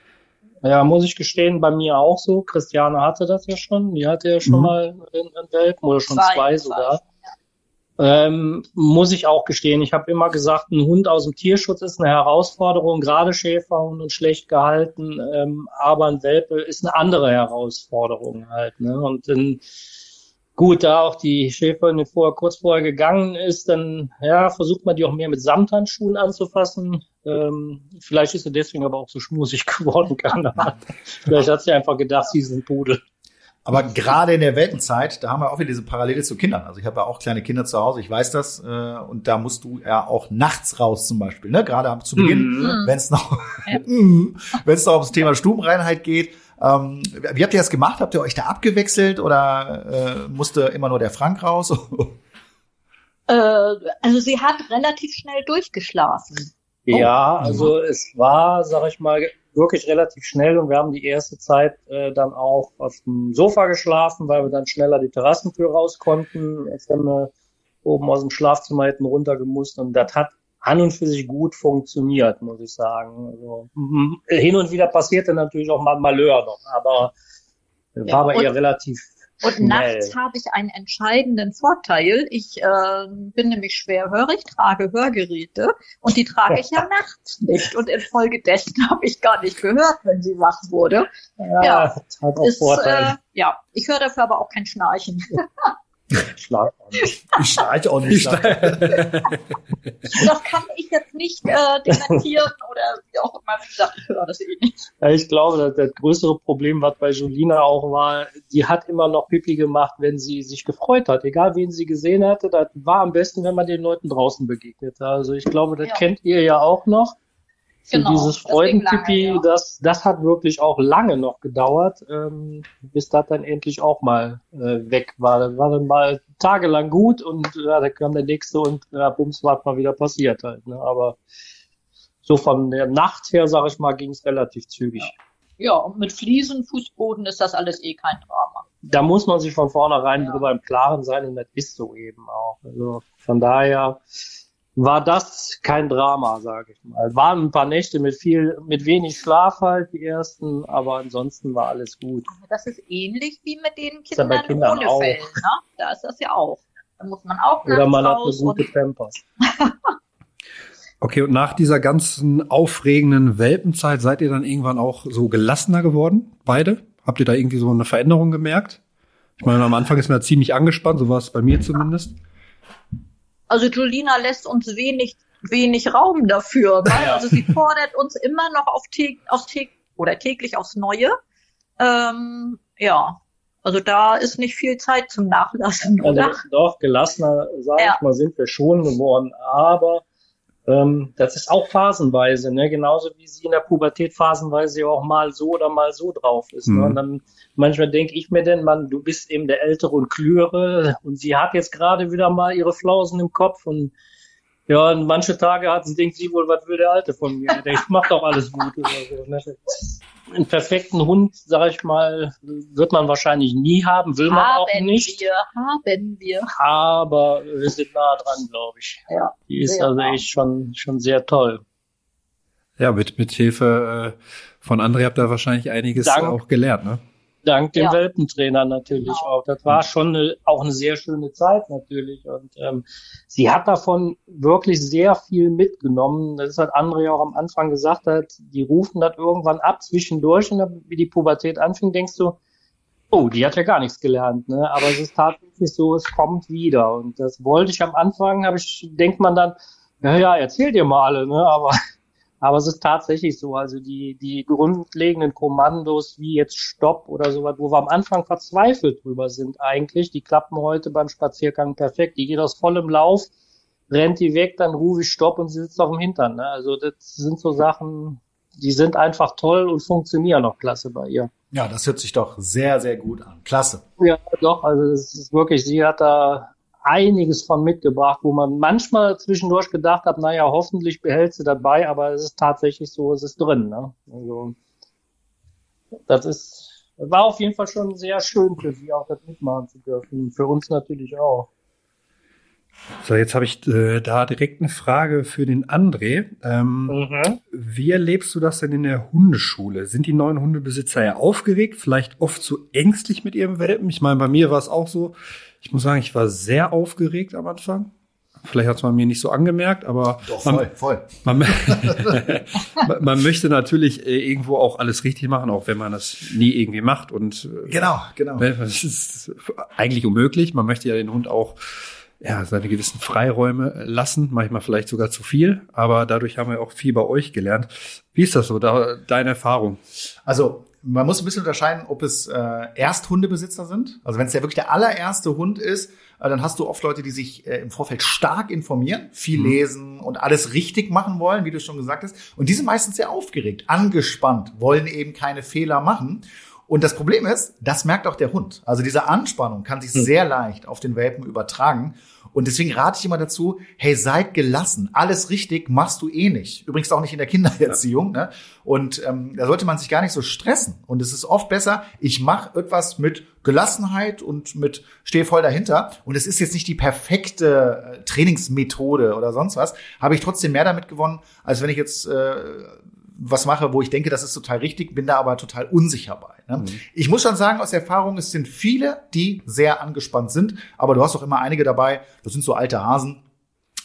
[SPEAKER 3] Ja, muss ich gestehen, bei mir auch so. Christiane hatte das ja schon. Die hatte ja schon mhm. mal einen Welpen oder schon zwei, zwei sogar. Ähm, muss ich auch gestehen. Ich habe immer gesagt, ein Hund aus dem Tierschutz ist eine Herausforderung, gerade Schäferhund und schlecht gehalten, ähm, aber ein Welpe ist eine andere Herausforderung halt. Ne? Und in, Gut, da auch die Schäferin vorher, kurz vorher gegangen ist, dann ja, versucht man die auch mehr mit Samthandschuhen anzufassen. Ähm, vielleicht ist sie deswegen aber auch so schmusig geworden. vielleicht hat sie einfach gedacht, sie ist ein Pudel.
[SPEAKER 1] Aber gerade in der Weltenzeit, da haben wir auch wieder diese Parallele zu Kindern. Also ich habe ja auch kleine Kinder zu Hause, ich weiß das. Äh, und da musst du ja auch nachts raus zum Beispiel, ne? Gerade zu Beginn, mhm. wenn es noch, ja. wenn es noch ums Thema Stubenreinheit geht ähm, wie habt ihr das gemacht? Habt ihr euch da abgewechselt oder äh, musste immer nur der Frank raus?
[SPEAKER 4] äh, also sie hat relativ schnell durchgeschlafen.
[SPEAKER 3] Ja, oh. also es war, sag ich mal, wirklich relativ schnell und wir haben die erste Zeit äh, dann auch auf dem Sofa geschlafen, weil wir dann schneller die Terrassentür raus konnten. Jetzt haben wir oben aus dem Schlafzimmer hätten runtergemusst und das hat an und für sich gut funktioniert, muss ich sagen. Also, mhm. hin und wieder passierte natürlich auch mal Malheur noch, aber ja, war bei ihr relativ
[SPEAKER 4] Und nachts habe ich einen entscheidenden Vorteil. Ich äh, bin nämlich schwerhörig, trage Hörgeräte und die trage ich ja nachts nicht. Und infolgedessen habe ich gar nicht gehört, wenn sie wach wurde. Ja, ja, hat auch ist. Äh, ja, ich höre dafür aber auch kein Schnarchen.
[SPEAKER 1] Ich schlafe auch nicht. Ich schnarche auch nicht. das
[SPEAKER 4] kann ich jetzt nicht äh, dementieren oder wie auch immer. Ich höre das eh nicht.
[SPEAKER 3] Ja, ich glaube, das, das größere Problem, was bei Julina auch war, die hat immer noch Pipi gemacht, wenn sie sich gefreut hat. Egal, wen sie gesehen hatte, das war am besten, wenn man den Leuten draußen begegnet. Also ich glaube, das ja. kennt ihr ja auch noch. Genau, dieses Freudenpipi, ja. das, das hat wirklich auch lange noch gedauert, ähm, bis das dann endlich auch mal äh, weg war. Das war dann mal tagelang gut und ja, da kam der nächste und ja, bums, war mal wieder passiert halt. Ne? Aber so von der Nacht her, sag ich mal, ging es relativ zügig.
[SPEAKER 4] Ja. ja, und mit Fliesen, Fußboden ist das alles eh kein Drama.
[SPEAKER 3] Da muss man sich von vornherein ja. drüber im Klaren sein und das ist so eben auch. Also von daher, war das kein Drama, sage ich mal. Waren ein paar Nächte mit viel, mit wenig Schlaf halt, die ersten, aber ansonsten war alles gut.
[SPEAKER 4] Das ist ähnlich wie mit den Kindern, Kindern ohne Fell, ne? Da ist das ja auch. Da muss man auch
[SPEAKER 3] Oder man hat eine gute Pampers.
[SPEAKER 2] okay, und nach dieser ganzen aufregenden Welpenzeit seid ihr dann irgendwann auch so gelassener geworden, beide? Habt ihr da irgendwie so eine Veränderung gemerkt? Ich meine, am Anfang ist man ziemlich angespannt, so war es bei mir zumindest.
[SPEAKER 4] Also Julina lässt uns wenig, wenig Raum dafür. Weil, also sie fordert uns immer noch auf, tä auf tä oder täglich aufs Neue. Ähm, ja, also da ist nicht viel Zeit zum Nachlassen, oder?
[SPEAKER 3] Also doch, gelassener, sag ja. ich mal, sind wir schon geworden. Aber das ist auch phasenweise, ne? genauso wie sie in der Pubertät phasenweise auch mal so oder mal so drauf ist. Ne? Mhm. Ne? Und dann manchmal denke ich mir denn, man, du bist eben der Ältere und Klüre und sie hat jetzt gerade wieder mal ihre Flausen im Kopf und ja, und manche Tage hat sie, denkt sie wohl, was will der Alte von mir? Der macht doch alles gut oder so. Ne? Einen perfekten Hund, sag ich mal, wird man wahrscheinlich nie haben, will man haben auch nicht.
[SPEAKER 4] Wir, haben wir.
[SPEAKER 3] Aber wir sind nah dran, glaube ich. Ja. Die ist also echt schon, schon sehr toll.
[SPEAKER 2] Ja, mit, mit Hilfe äh, von André habt ihr wahrscheinlich einiges Dank. auch gelernt, ne?
[SPEAKER 3] Dank dem ja. Welpentrainer natürlich genau. auch. Das war schon eine, auch eine sehr schöne Zeit natürlich. Und ähm, sie hat davon wirklich sehr viel mitgenommen. Das hat André auch am Anfang gesagt hat, die rufen das irgendwann ab zwischendurch und wie die Pubertät anfing, denkst du, oh, die hat ja gar nichts gelernt. Ne? Aber es ist tatsächlich so, es kommt wieder. Und das wollte ich am Anfang, habe ich, denkt man dann, ja, ja, erzählt ihr mal alle, ne? Aber aber es ist tatsächlich so, also die, die grundlegenden Kommandos wie jetzt Stopp oder sowas, wo wir am Anfang verzweifelt drüber sind eigentlich, die klappen heute beim Spaziergang perfekt. Die geht aus vollem Lauf, rennt die weg, dann rufe ich Stopp und sie sitzt auf dem Hintern. Ne? Also das sind so Sachen, die sind einfach toll und funktionieren auch klasse bei ihr.
[SPEAKER 1] Ja, das hört sich doch sehr, sehr gut an. Klasse.
[SPEAKER 3] Ja, doch, also es ist wirklich, sie hat da einiges von mitgebracht, wo man manchmal zwischendurch gedacht hat, naja, hoffentlich behält sie dabei, aber es ist tatsächlich so, es ist drin. Ne? Also das ist, war auf jeden Fall schon sehr schön für sie auch das mitmachen zu dürfen. Für uns natürlich auch.
[SPEAKER 2] So, jetzt habe ich äh, da direkt eine Frage für den André. Ähm, mhm. Wie erlebst du das denn in der Hundeschule? Sind die neuen Hundebesitzer ja aufgeregt, vielleicht oft zu ängstlich mit ihrem Welpen? Ich meine, bei mir war es auch so. Ich muss sagen, ich war sehr aufgeregt am Anfang. Vielleicht hat es man mir nicht so angemerkt, aber
[SPEAKER 1] Doch, voll, man, voll.
[SPEAKER 2] Man, man, möchte natürlich äh, irgendwo auch alles richtig machen, auch wenn man das nie irgendwie macht. Und
[SPEAKER 1] äh, genau, genau.
[SPEAKER 2] Das ist eigentlich unmöglich. Man möchte ja den Hund auch ja, seine gewissen Freiräume lassen, manchmal vielleicht sogar zu viel, aber dadurch haben wir auch viel bei euch gelernt. Wie ist das so, da, deine Erfahrung?
[SPEAKER 1] Also man muss ein bisschen unterscheiden, ob es äh, Ersthundebesitzer sind. Also wenn es ja wirklich der allererste Hund ist, äh, dann hast du oft Leute, die sich äh, im Vorfeld stark informieren, viel mhm. lesen und alles richtig machen wollen, wie du schon gesagt hast. Und die sind meistens sehr aufgeregt, angespannt, wollen eben keine Fehler machen. Und das Problem ist, das merkt auch der Hund. Also diese Anspannung kann sich hm. sehr leicht auf den Welpen übertragen. Und deswegen rate ich immer dazu, hey, seid gelassen. Alles richtig machst du eh nicht. Übrigens auch nicht in der Kindererziehung. Ne? Und ähm, da sollte man sich gar nicht so stressen. Und es ist oft besser, ich mache etwas mit Gelassenheit und mit stehe voll dahinter. Und es ist jetzt nicht die perfekte äh, Trainingsmethode oder sonst was. Habe ich trotzdem mehr damit gewonnen, als wenn ich jetzt äh, was mache, wo ich denke, das ist total richtig, bin da aber total unsicher bei. Ne? Mhm. Ich muss schon sagen, aus Erfahrung, es sind viele, die sehr angespannt sind, aber du hast auch immer einige dabei, das sind so alte Hasen,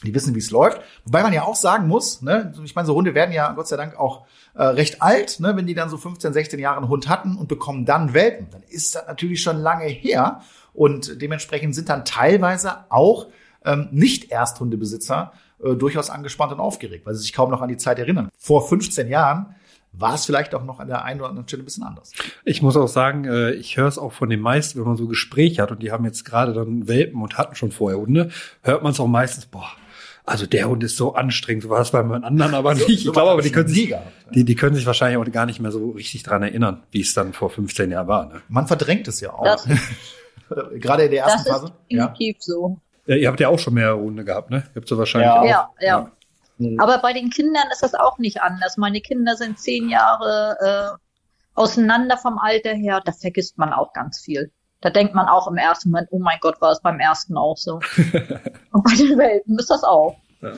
[SPEAKER 1] die wissen, wie es läuft. Wobei man ja auch sagen muss, ne, ich meine, so Hunde werden ja Gott sei Dank auch äh, recht alt, ne, wenn die dann so 15, 16 Jahre einen Hund hatten und bekommen dann Welpen, dann ist das natürlich schon lange her und dementsprechend sind dann teilweise auch ähm, nicht Ersthundebesitzer äh, durchaus angespannt und aufgeregt, weil sie sich kaum noch an die Zeit erinnern. Vor 15 Jahren war es vielleicht auch noch an der einen oder anderen Stelle ein bisschen anders.
[SPEAKER 2] Ich muss auch sagen, äh, ich höre es auch von den meisten, wenn man so Gespräche hat und die haben jetzt gerade dann Welpen und hatten schon vorher Hunde, hört man es auch meistens, boah, also der Hund ist so anstrengend, so war es bei meinen anderen aber nicht. Ich glaube aber, die können, sich, die, die können sich wahrscheinlich auch gar nicht mehr so richtig dran erinnern, wie es dann vor 15 Jahren war. Ne?
[SPEAKER 1] Man verdrängt es ja auch. Das, Gerade in der ersten
[SPEAKER 4] das
[SPEAKER 1] Phase.
[SPEAKER 4] Ist definitiv ja. so.
[SPEAKER 2] Ja, ihr habt ja auch schon mehrere Hunde gehabt, ne? Ihr habt so wahrscheinlich
[SPEAKER 4] ja.
[SPEAKER 2] auch.
[SPEAKER 4] Ja, ja. ja. Aber bei den Kindern ist das auch nicht anders. Meine Kinder sind zehn Jahre äh, auseinander vom Alter her. Da vergisst man auch ganz viel. Da denkt man auch im ersten Moment, oh mein Gott, war es beim ersten auch so. Und bei den Welpen ist das auch.
[SPEAKER 3] Ja.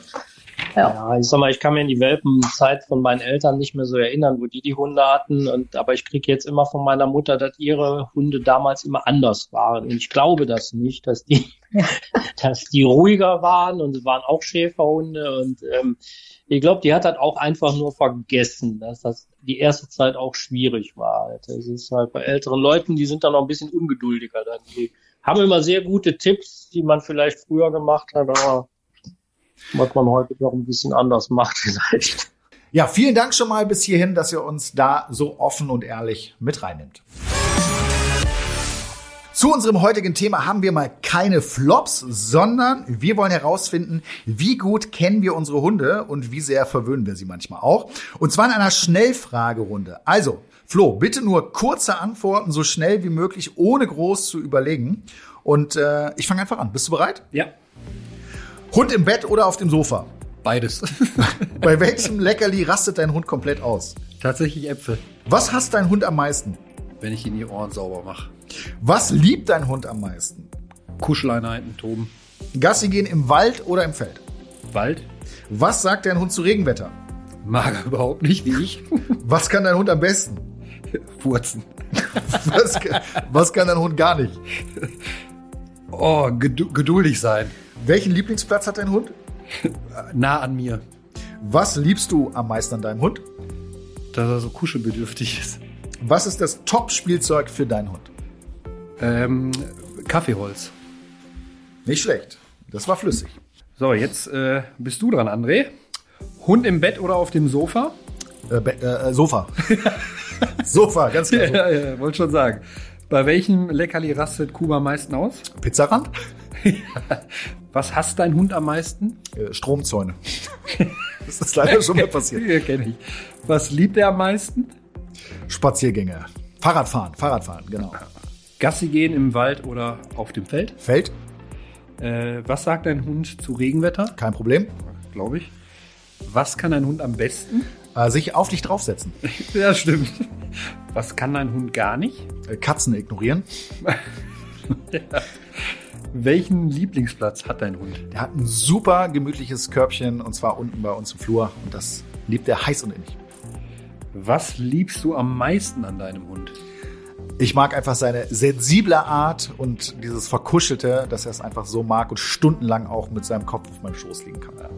[SPEAKER 3] Ja. ja. ich sag mal, ich kann mir in die Welpenzeit von meinen Eltern nicht mehr so erinnern, wo die die Hunde hatten. Und, aber ich kriege jetzt immer von meiner Mutter, dass ihre Hunde damals immer anders waren. Und ich glaube das nicht, dass die, dass die ruhiger waren und es waren auch Schäferhunde. Und ähm, ich glaube, die hat halt auch einfach nur vergessen, dass das die erste Zeit auch schwierig war. Das ist halt bei älteren Leuten, die sind dann noch ein bisschen ungeduldiger. Dann. Die haben immer sehr gute Tipps, die man vielleicht früher gemacht hat, aber was man heute noch ein bisschen anders macht vielleicht.
[SPEAKER 1] Ja, vielen Dank schon mal bis hierhin, dass ihr uns da so offen und ehrlich mit reinnimmt. Zu unserem heutigen Thema haben wir mal keine Flops, sondern wir wollen herausfinden, wie gut kennen wir unsere Hunde und wie sehr verwöhnen wir sie manchmal auch. Und zwar in einer Schnellfragerunde. Also, Flo, bitte nur kurze Antworten, so schnell wie möglich, ohne groß zu überlegen. Und äh, ich fange einfach an. Bist du bereit?
[SPEAKER 2] Ja.
[SPEAKER 1] Hund im Bett oder auf dem Sofa?
[SPEAKER 2] Beides.
[SPEAKER 1] Bei welchem Leckerli rastet dein Hund komplett aus?
[SPEAKER 2] Tatsächlich Äpfel.
[SPEAKER 1] Was hasst dein Hund am meisten?
[SPEAKER 2] Wenn ich ihn die Ohren sauber mache.
[SPEAKER 1] Was liebt dein Hund am meisten?
[SPEAKER 2] Kuscheleinheiten, Toben.
[SPEAKER 1] Gassi gehen im Wald oder im Feld?
[SPEAKER 2] Wald.
[SPEAKER 1] Was sagt dein Hund zu Regenwetter?
[SPEAKER 2] Mag er überhaupt nicht, wie ich.
[SPEAKER 1] Was kann dein Hund am besten?
[SPEAKER 2] Furzen.
[SPEAKER 1] Was, was kann dein Hund gar nicht?
[SPEAKER 2] Oh, geduldig sein.
[SPEAKER 1] Welchen Lieblingsplatz hat dein Hund?
[SPEAKER 2] nah an mir.
[SPEAKER 1] Was liebst du am meisten an deinem Hund?
[SPEAKER 2] Dass er so kuschelbedürftig ist.
[SPEAKER 1] Was ist das Top-Spielzeug für deinen Hund?
[SPEAKER 2] Ähm, Kaffeeholz.
[SPEAKER 1] Nicht schlecht. Das war flüssig.
[SPEAKER 2] So, jetzt äh, bist du dran, André. Hund im Bett oder auf dem Sofa?
[SPEAKER 1] Äh, äh, Sofa. Sofa, ganz klar.
[SPEAKER 2] Ja, ja, ja, wollte schon sagen. Bei welchem Leckerli rastet Kuba am meisten aus?
[SPEAKER 1] Pizzarand?
[SPEAKER 2] Was hasst dein Hund am meisten?
[SPEAKER 1] Äh, Stromzäune. das ist leider schon mal passiert.
[SPEAKER 2] Ja, kenne ich. Was liebt er am meisten?
[SPEAKER 1] Spaziergänge. Fahrradfahren, Fahrradfahren, genau.
[SPEAKER 2] Gassi gehen im Wald oder auf dem Feld?
[SPEAKER 1] Feld?
[SPEAKER 2] Äh, was sagt dein Hund zu Regenwetter?
[SPEAKER 1] Kein Problem.
[SPEAKER 2] Glaube ich. Was kann dein Hund am besten?
[SPEAKER 1] Äh, sich auf dich draufsetzen.
[SPEAKER 2] ja, stimmt. Was kann dein Hund gar nicht?
[SPEAKER 1] Äh, Katzen ignorieren.
[SPEAKER 2] Ja. Welchen Lieblingsplatz hat dein Hund?
[SPEAKER 1] Der hat ein super gemütliches Körbchen und zwar unten bei uns im Flur und das liebt er heiß und innig.
[SPEAKER 2] Was liebst du am meisten an deinem Hund?
[SPEAKER 1] Ich mag einfach seine sensible Art und dieses Verkuschelte, dass er es einfach so mag und stundenlang auch mit seinem Kopf auf meinem Schoß liegen kann. Ja.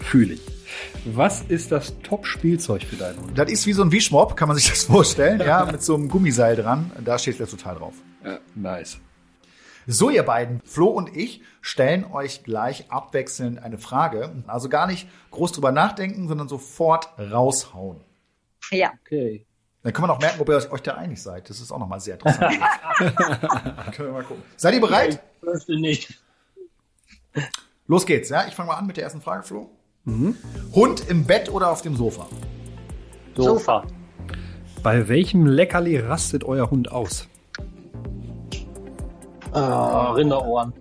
[SPEAKER 2] Fühle ich. Was ist das Top-Spielzeug für deinen Hund?
[SPEAKER 1] Das ist wie so ein Wischmopp, kann man sich das vorstellen, ja, mit so einem Gummiseil dran. Da steht er total drauf.
[SPEAKER 2] Ja, nice.
[SPEAKER 1] So, ihr beiden, Flo und ich stellen euch gleich abwechselnd eine Frage. Also gar nicht groß drüber nachdenken, sondern sofort raushauen.
[SPEAKER 4] Ja.
[SPEAKER 3] Okay.
[SPEAKER 1] Dann kann man auch merken, ob ihr euch da einig seid. Das ist auch nochmal sehr interessant. können wir mal gucken. Seid ihr bereit?
[SPEAKER 3] Ich möchte nicht.
[SPEAKER 1] Los geht's, ja? Ich fange mal an mit der ersten Frage, Flo. Mhm. Hund im Bett oder auf dem Sofa?
[SPEAKER 3] Sofa.
[SPEAKER 2] Bei welchem Leckerli rastet euer Hund aus?
[SPEAKER 3] Äh, Rinderohren.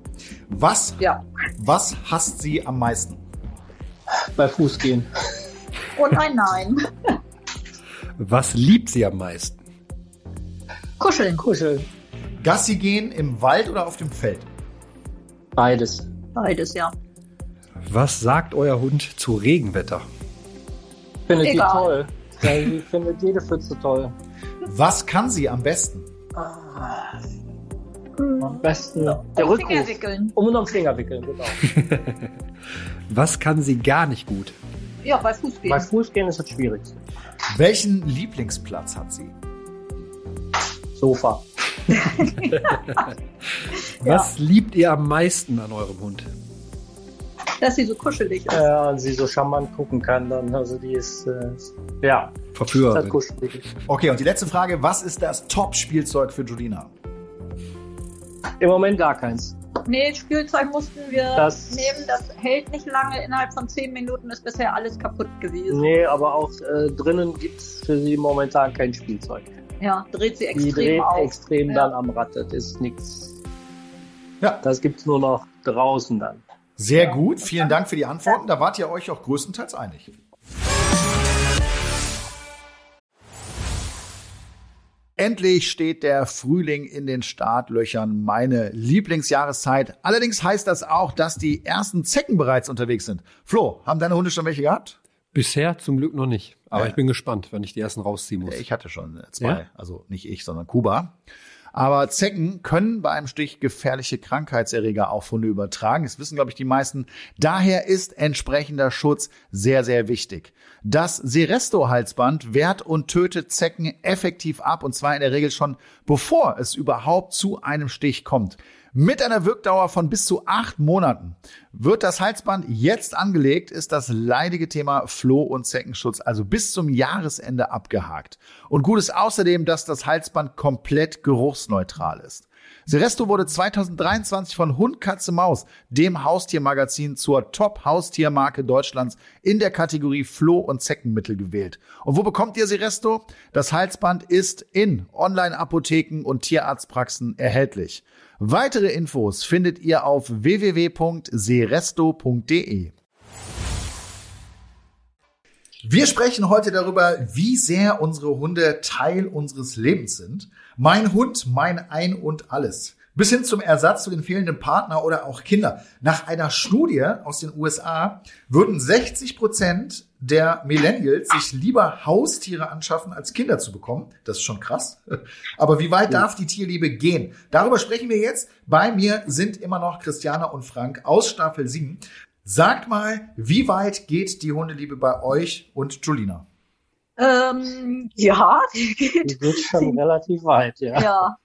[SPEAKER 1] Was,
[SPEAKER 4] Ja.
[SPEAKER 1] was hasst sie am meisten?
[SPEAKER 3] Bei Fuß gehen.
[SPEAKER 4] Und ein Nein.
[SPEAKER 2] Was liebt sie am meisten?
[SPEAKER 4] Kuscheln.
[SPEAKER 3] Kuscheln.
[SPEAKER 1] Gassi gehen im Wald oder auf dem Feld?
[SPEAKER 3] Beides.
[SPEAKER 4] Beides, ja.
[SPEAKER 2] Was sagt euer Hund zu Regenwetter?
[SPEAKER 3] Findet die
[SPEAKER 4] Egal.
[SPEAKER 3] toll. Ja, ich finde jede Pfütze toll.
[SPEAKER 1] Was kann sie am besten?
[SPEAKER 3] Am besten der
[SPEAKER 4] Finger
[SPEAKER 3] Rückruf.
[SPEAKER 4] wickeln.
[SPEAKER 3] Um und um Finger wickeln, genau.
[SPEAKER 2] Was kann sie gar nicht gut?
[SPEAKER 4] Ja, bei Fußgehen.
[SPEAKER 3] Bei Fußgehen ist das schwierigste.
[SPEAKER 1] Welchen Lieblingsplatz hat sie?
[SPEAKER 3] Sofa.
[SPEAKER 2] Was liebt ihr am meisten an eurem Hund?
[SPEAKER 4] Dass sie so kuschelig ist.
[SPEAKER 3] Ja, und sie so charmant gucken kann dann. Also die ist, äh, ja,
[SPEAKER 2] Verführerin.
[SPEAKER 3] kuschelig.
[SPEAKER 1] Okay, und die letzte Frage. Was ist das Top-Spielzeug für Julina?
[SPEAKER 3] Im Moment gar keins.
[SPEAKER 4] Nee, Spielzeug mussten wir
[SPEAKER 3] Das-
[SPEAKER 4] nehmen. Das hält nicht lange. Innerhalb von zehn Minuten ist bisher alles kaputt gewesen.
[SPEAKER 3] Nee, aber auch äh, drinnen gibt's für sie momentan kein Spielzeug.
[SPEAKER 4] Ja, dreht sie
[SPEAKER 3] Die
[SPEAKER 4] extrem
[SPEAKER 3] dreht
[SPEAKER 4] auf.
[SPEAKER 3] extrem
[SPEAKER 4] Ja.
[SPEAKER 3] dann am Rad. Das ist nichts.
[SPEAKER 1] Ja.
[SPEAKER 3] Das gibt's nur noch draußen dann.
[SPEAKER 1] Sehr gut. Vielen Dank für die Antworten. Da wart ihr euch auch größtenteils einig. Endlich steht der Frühling in den Startlöchern, meine Lieblingsjahreszeit. Allerdings heißt das auch, dass die ersten Zecken bereits unterwegs sind. Flo, haben deine Hunde schon welche gehabt?
[SPEAKER 2] Bisher zum Glück noch nicht. Aber
[SPEAKER 1] Ja.
[SPEAKER 2] ich bin gespannt, wenn ich die ersten rausziehen muss.
[SPEAKER 1] Ich hatte schon zwei.
[SPEAKER 2] Ja?
[SPEAKER 1] Also nicht ich, sondern Kuba. Aber Zecken können bei einem Stich gefährliche Krankheitserreger auf Hunde übertragen. Das wissen, glaube ich, die meisten. Daher ist entsprechender Schutz sehr, sehr wichtig. Das Seresto-Halsband wehrt und tötet Zecken effektiv ab und zwar in der Regel schon bevor es überhaupt zu einem Stich kommt. Mit einer Wirkdauer von bis zu acht Monaten. Wird das Halsband jetzt angelegt, ist das leidige Thema Floh- und Zeckenschutz also bis zum Jahresende abgehakt. Und gut ist außerdem, dass das Halsband komplett geruchsneutral ist. Seresto wurde 2023 von Hund, Katze, Maus, dem Haustiermagazin, zur Top-Haustiermarke Deutschlands in der Kategorie Floh- und Zeckenmittel gewählt. Und wo bekommt ihr Seresto? Das Halsband ist in Online-Apotheken und Tierarztpraxen erhältlich. Weitere Infos findet ihr auf www.seresto.de. Wir sprechen heute darüber, wie sehr unsere Hunde Teil unseres Lebens sind. Mein Hund, mein Ein und alles. Bis hin zum Ersatz zu den fehlenden Partner oder auch Kinder. Nach einer Studie aus den USA würden 60 Prozent der Millennials sich lieber Haustiere anschaffen, als Kinder zu bekommen. Das ist schon krass. Aber wie weit darf die Tierliebe gehen? Darüber sprechen wir jetzt. Bei mir sind immer noch Christiana und Frank aus Staffel 7. Sagt mal, wie weit geht die Hundeliebe bei euch und Julina?
[SPEAKER 4] Ähm, ja, die
[SPEAKER 3] Die
[SPEAKER 4] geht.
[SPEAKER 3] geht schon relativ weit, ja.
[SPEAKER 4] Ja,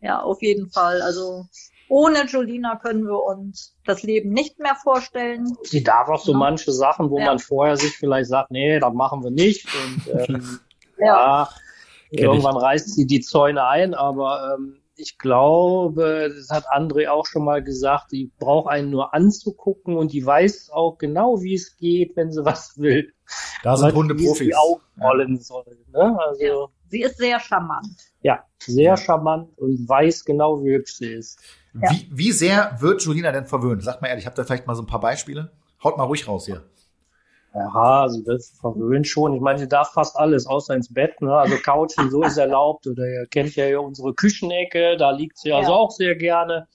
[SPEAKER 4] ja, auf jeden Fall. Also ohne Julina können wir uns das Leben nicht mehr vorstellen.
[SPEAKER 3] Sie darf auch so
[SPEAKER 4] Ja.
[SPEAKER 3] manche Sachen, wo
[SPEAKER 4] Ja.
[SPEAKER 3] man vorher sich vielleicht sagt, nee, das machen wir nicht. Und ähm,
[SPEAKER 4] Ja.
[SPEAKER 3] ja,
[SPEAKER 2] ich.
[SPEAKER 3] irgendwann reißt sie die Zäune ein, aber ähm, ich glaube, das hat André auch schon mal gesagt, die braucht einen nur anzugucken und die weiß auch genau, wie es geht, wenn sie was will.
[SPEAKER 1] Da sind Hunde
[SPEAKER 3] die
[SPEAKER 1] Profis.
[SPEAKER 3] Die Augen rollen soll. Ne? Also
[SPEAKER 4] Ja. Sie ist sehr charmant.
[SPEAKER 3] Ja, sehr charmant und weiß genau, wie hübsch sie ist.
[SPEAKER 4] Ja.
[SPEAKER 1] Wie, wie sehr wird Julina denn verwöhnt? Sagt mal ehrlich, habt ihr vielleicht mal so ein paar Beispiele? Haut mal ruhig raus hier.
[SPEAKER 3] Ja, sie wird verwöhnt schon. Ich meine, sie darf fast alles, außer ins Bett. Ne? Also Couch und so ist erlaubt. Oder ihr kennt ja hier unsere Küchenecke, da liegt sie also
[SPEAKER 4] Ja.
[SPEAKER 3] auch sehr gerne.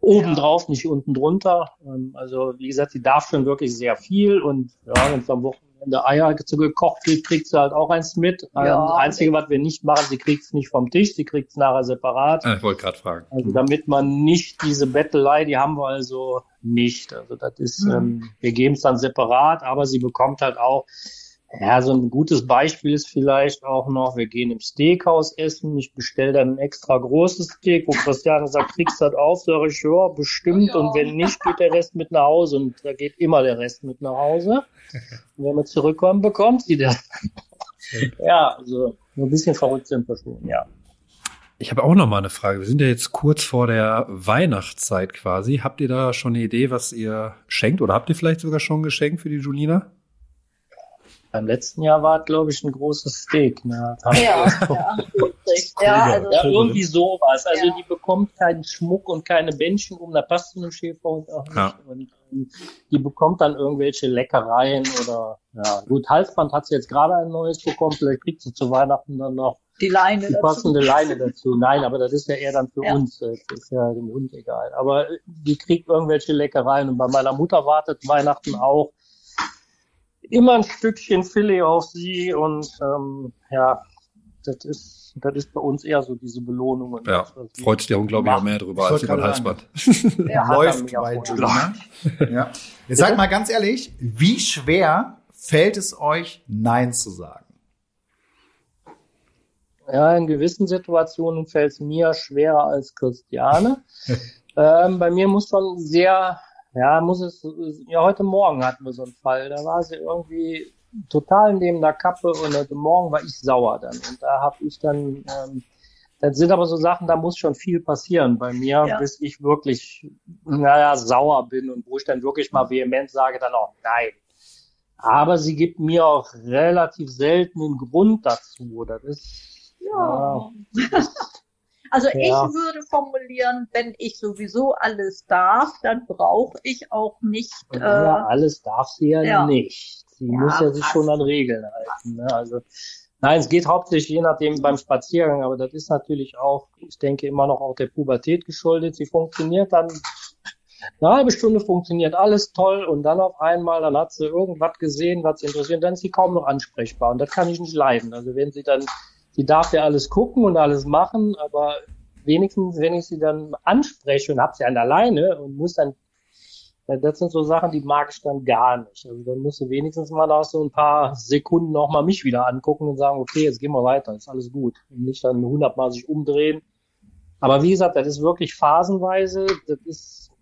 [SPEAKER 3] Obendrauf, nicht unten drunter. Ähm, Also wie gesagt, sie darf schon wirklich sehr viel. Und ja, wenn es am Wochenende Eier zu gekocht wird, kriegt sie halt auch eins mit.
[SPEAKER 4] Ja.
[SPEAKER 3] Ähm, Das Einzige, was wir nicht machen, sie kriegt es nicht vom Tisch, sie kriegt es nachher separat.
[SPEAKER 2] Ah, ich wollte gerade fragen.
[SPEAKER 3] Also damit man nicht diese Bettelei, die haben wir also nicht. Also das ist,
[SPEAKER 4] Mhm.
[SPEAKER 3] ähm, wir geben es dann separat, aber sie bekommt halt auch, ja, so ein gutes Beispiel ist vielleicht auch noch, wir gehen im Steakhouse essen, ich bestelle dann ein extra großes Steak, wo Christiane sagt, kriegst du das auf, sage ich, ja, bestimmt, und wenn nicht, geht der Rest mit nach Hause und da geht immer der Rest mit nach Hause. Und wenn wir zurückkommen, bekommt sie das. ja, also so ein bisschen verrückt sind wir schon, ja.
[SPEAKER 2] Ich habe auch noch mal eine Frage. Wir sind ja jetzt kurz vor der Weihnachtszeit quasi. Habt ihr da schon eine Idee, was ihr schenkt? Oder habt ihr vielleicht sogar schon ein Geschenk für die Julina?
[SPEAKER 3] Beim letzten Jahr war es, glaube ich, ein großes Steak. Ne?
[SPEAKER 4] Ja, ja, ja, also,
[SPEAKER 3] Ja, irgendwie sowas. Also
[SPEAKER 4] Ja.
[SPEAKER 3] die bekommt keinen Schmuck und keine Bändchen um, da passt zu einem Schäferhund auch nicht.
[SPEAKER 2] Ja.
[SPEAKER 3] Und ähm, die bekommt dann irgendwelche Leckereien oder ja, gut, Halsband hat sie jetzt gerade ein neues bekommen, vielleicht kriegt sie zu Weihnachten dann noch
[SPEAKER 4] die Leine
[SPEAKER 3] die
[SPEAKER 4] dazu.
[SPEAKER 3] passende Leine dazu. Nein, aber das ist ja eher dann für
[SPEAKER 4] Ja.
[SPEAKER 3] uns, das ist ja dem Hund egal. Aber die kriegt irgendwelche Leckereien und bei meiner Mutter wartet Weihnachten auch immer ein Stückchen Filet auf sie und ähm, ja, das ist, das ist bei uns eher so diese Belohnung.
[SPEAKER 2] Ja, freut sich der Hund, glaube ich, auch
[SPEAKER 3] machen.
[SPEAKER 2] mehr drüber als über ein Halsband.
[SPEAKER 3] Er
[SPEAKER 1] läuft bei. Julina. Ja. Jetzt sag mal ganz ehrlich, wie schwer fällt es euch, Nein zu sagen?
[SPEAKER 3] Ja, in gewissen Situationen fällt es mir schwerer als Christiane. ähm, bei mir muss schon sehr, ja, muss es, ja, heute Morgen hatten wir so einen Fall, da war sie irgendwie total neben der Kappe und heute Morgen war ich sauer dann. Und da habe ich dann, ähm, das sind aber so Sachen, da muss schon viel passieren bei mir,
[SPEAKER 4] Ja.
[SPEAKER 3] bis ich wirklich, naja, sauer bin und wo ich dann wirklich mal vehement sage, dann auch nein. Aber sie gibt mir auch relativ selten einen Grund dazu. Das ist,
[SPEAKER 4] Ja. Also
[SPEAKER 3] Ja.
[SPEAKER 4] ich würde formulieren, wenn ich sowieso alles darf, dann brauche ich auch nicht. Äh,
[SPEAKER 3] ja, alles darf sie ja,
[SPEAKER 4] ja.
[SPEAKER 3] nicht. Sie
[SPEAKER 4] Ja,
[SPEAKER 3] muss ja sich schon an Regeln halten. Ne? Also nein, es geht hauptsächlich je nachdem beim Spaziergang, aber das ist natürlich auch, ich denke immer noch auch der Pubertät geschuldet. Sie funktioniert dann eine halbe Stunde funktioniert alles toll und dann auf einmal, dann hat sie irgendwas gesehen, was sie interessiert, dann ist sie kaum noch ansprechbar und das kann ich nicht leiden. Also wenn sie dann, sie darf ja alles gucken und alles machen, aber wenigstens, wenn ich sie dann anspreche und hab sie an alleine und muss dann Das sind so Sachen, die mag ich dann gar nicht. Also dann musst du wenigstens mal nach so ein paar Sekunden auch mal mich wieder angucken und sagen, okay, jetzt gehen wir weiter, ist alles gut. Und nicht dann hundertmal sich umdrehen. Aber wie gesagt, das ist wirklich phasenweise. Das ist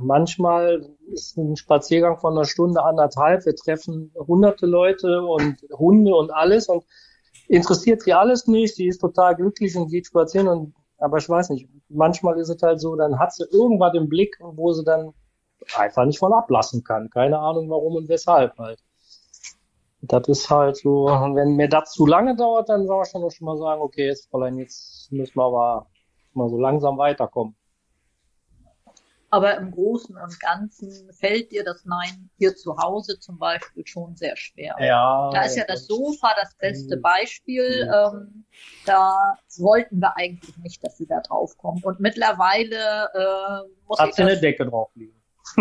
[SPEAKER 3] manchmal ist ein Spaziergang von einer Stunde, anderthalb. Wir treffen hunderte Leute und Hunde und alles und interessiert sie alles nicht. Sie ist total glücklich und geht spazieren und aber ich weiß nicht, manchmal ist es halt so, dann hat sie irgendwas im Blick, wo sie dann einfach nicht von ablassen kann. Keine Ahnung warum und weshalb halt. Das ist halt so, wenn mir das zu lange dauert, dann soll ich dann schon mal sagen, okay, jetzt Fräulein, jetzt müssen wir aber mal so langsam weiterkommen.
[SPEAKER 4] Aber im Großen und Ganzen fällt dir das Nein hier zu Hause zum Beispiel schon sehr schwer.
[SPEAKER 3] Ja.
[SPEAKER 4] Da ist ja das Sofa das beste. Beispiel.
[SPEAKER 3] Mhm.
[SPEAKER 4] Ähm, da wollten wir eigentlich nicht, dass sie da drauf kommt. Und mittlerweile äh, muss
[SPEAKER 3] Hat sie eine
[SPEAKER 4] das,
[SPEAKER 3] Decke drauf liegen.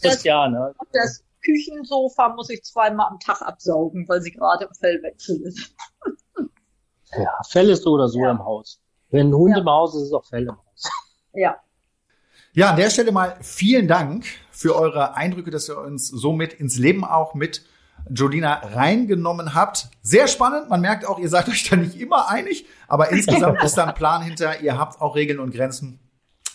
[SPEAKER 3] Christiane.
[SPEAKER 4] das Küchensofa muss ich zweimal am Tag absaugen, weil sie gerade im Fellwechsel ist.
[SPEAKER 3] Ja, Fell ist so oder so
[SPEAKER 4] Ja.
[SPEAKER 3] im Haus. Wenn ein Hund
[SPEAKER 4] Ja.
[SPEAKER 3] im Haus ist, ist auch Fell im Haus.
[SPEAKER 4] Ja.
[SPEAKER 1] Ja, an der Stelle mal vielen Dank für eure Eindrücke, dass ihr uns somit ins Leben auch mit Jolina reingenommen habt. Sehr spannend. Man merkt auch, ihr seid euch da nicht immer einig, aber insgesamt ist da ein Plan hinter. Ihr habt auch Regeln und Grenzen.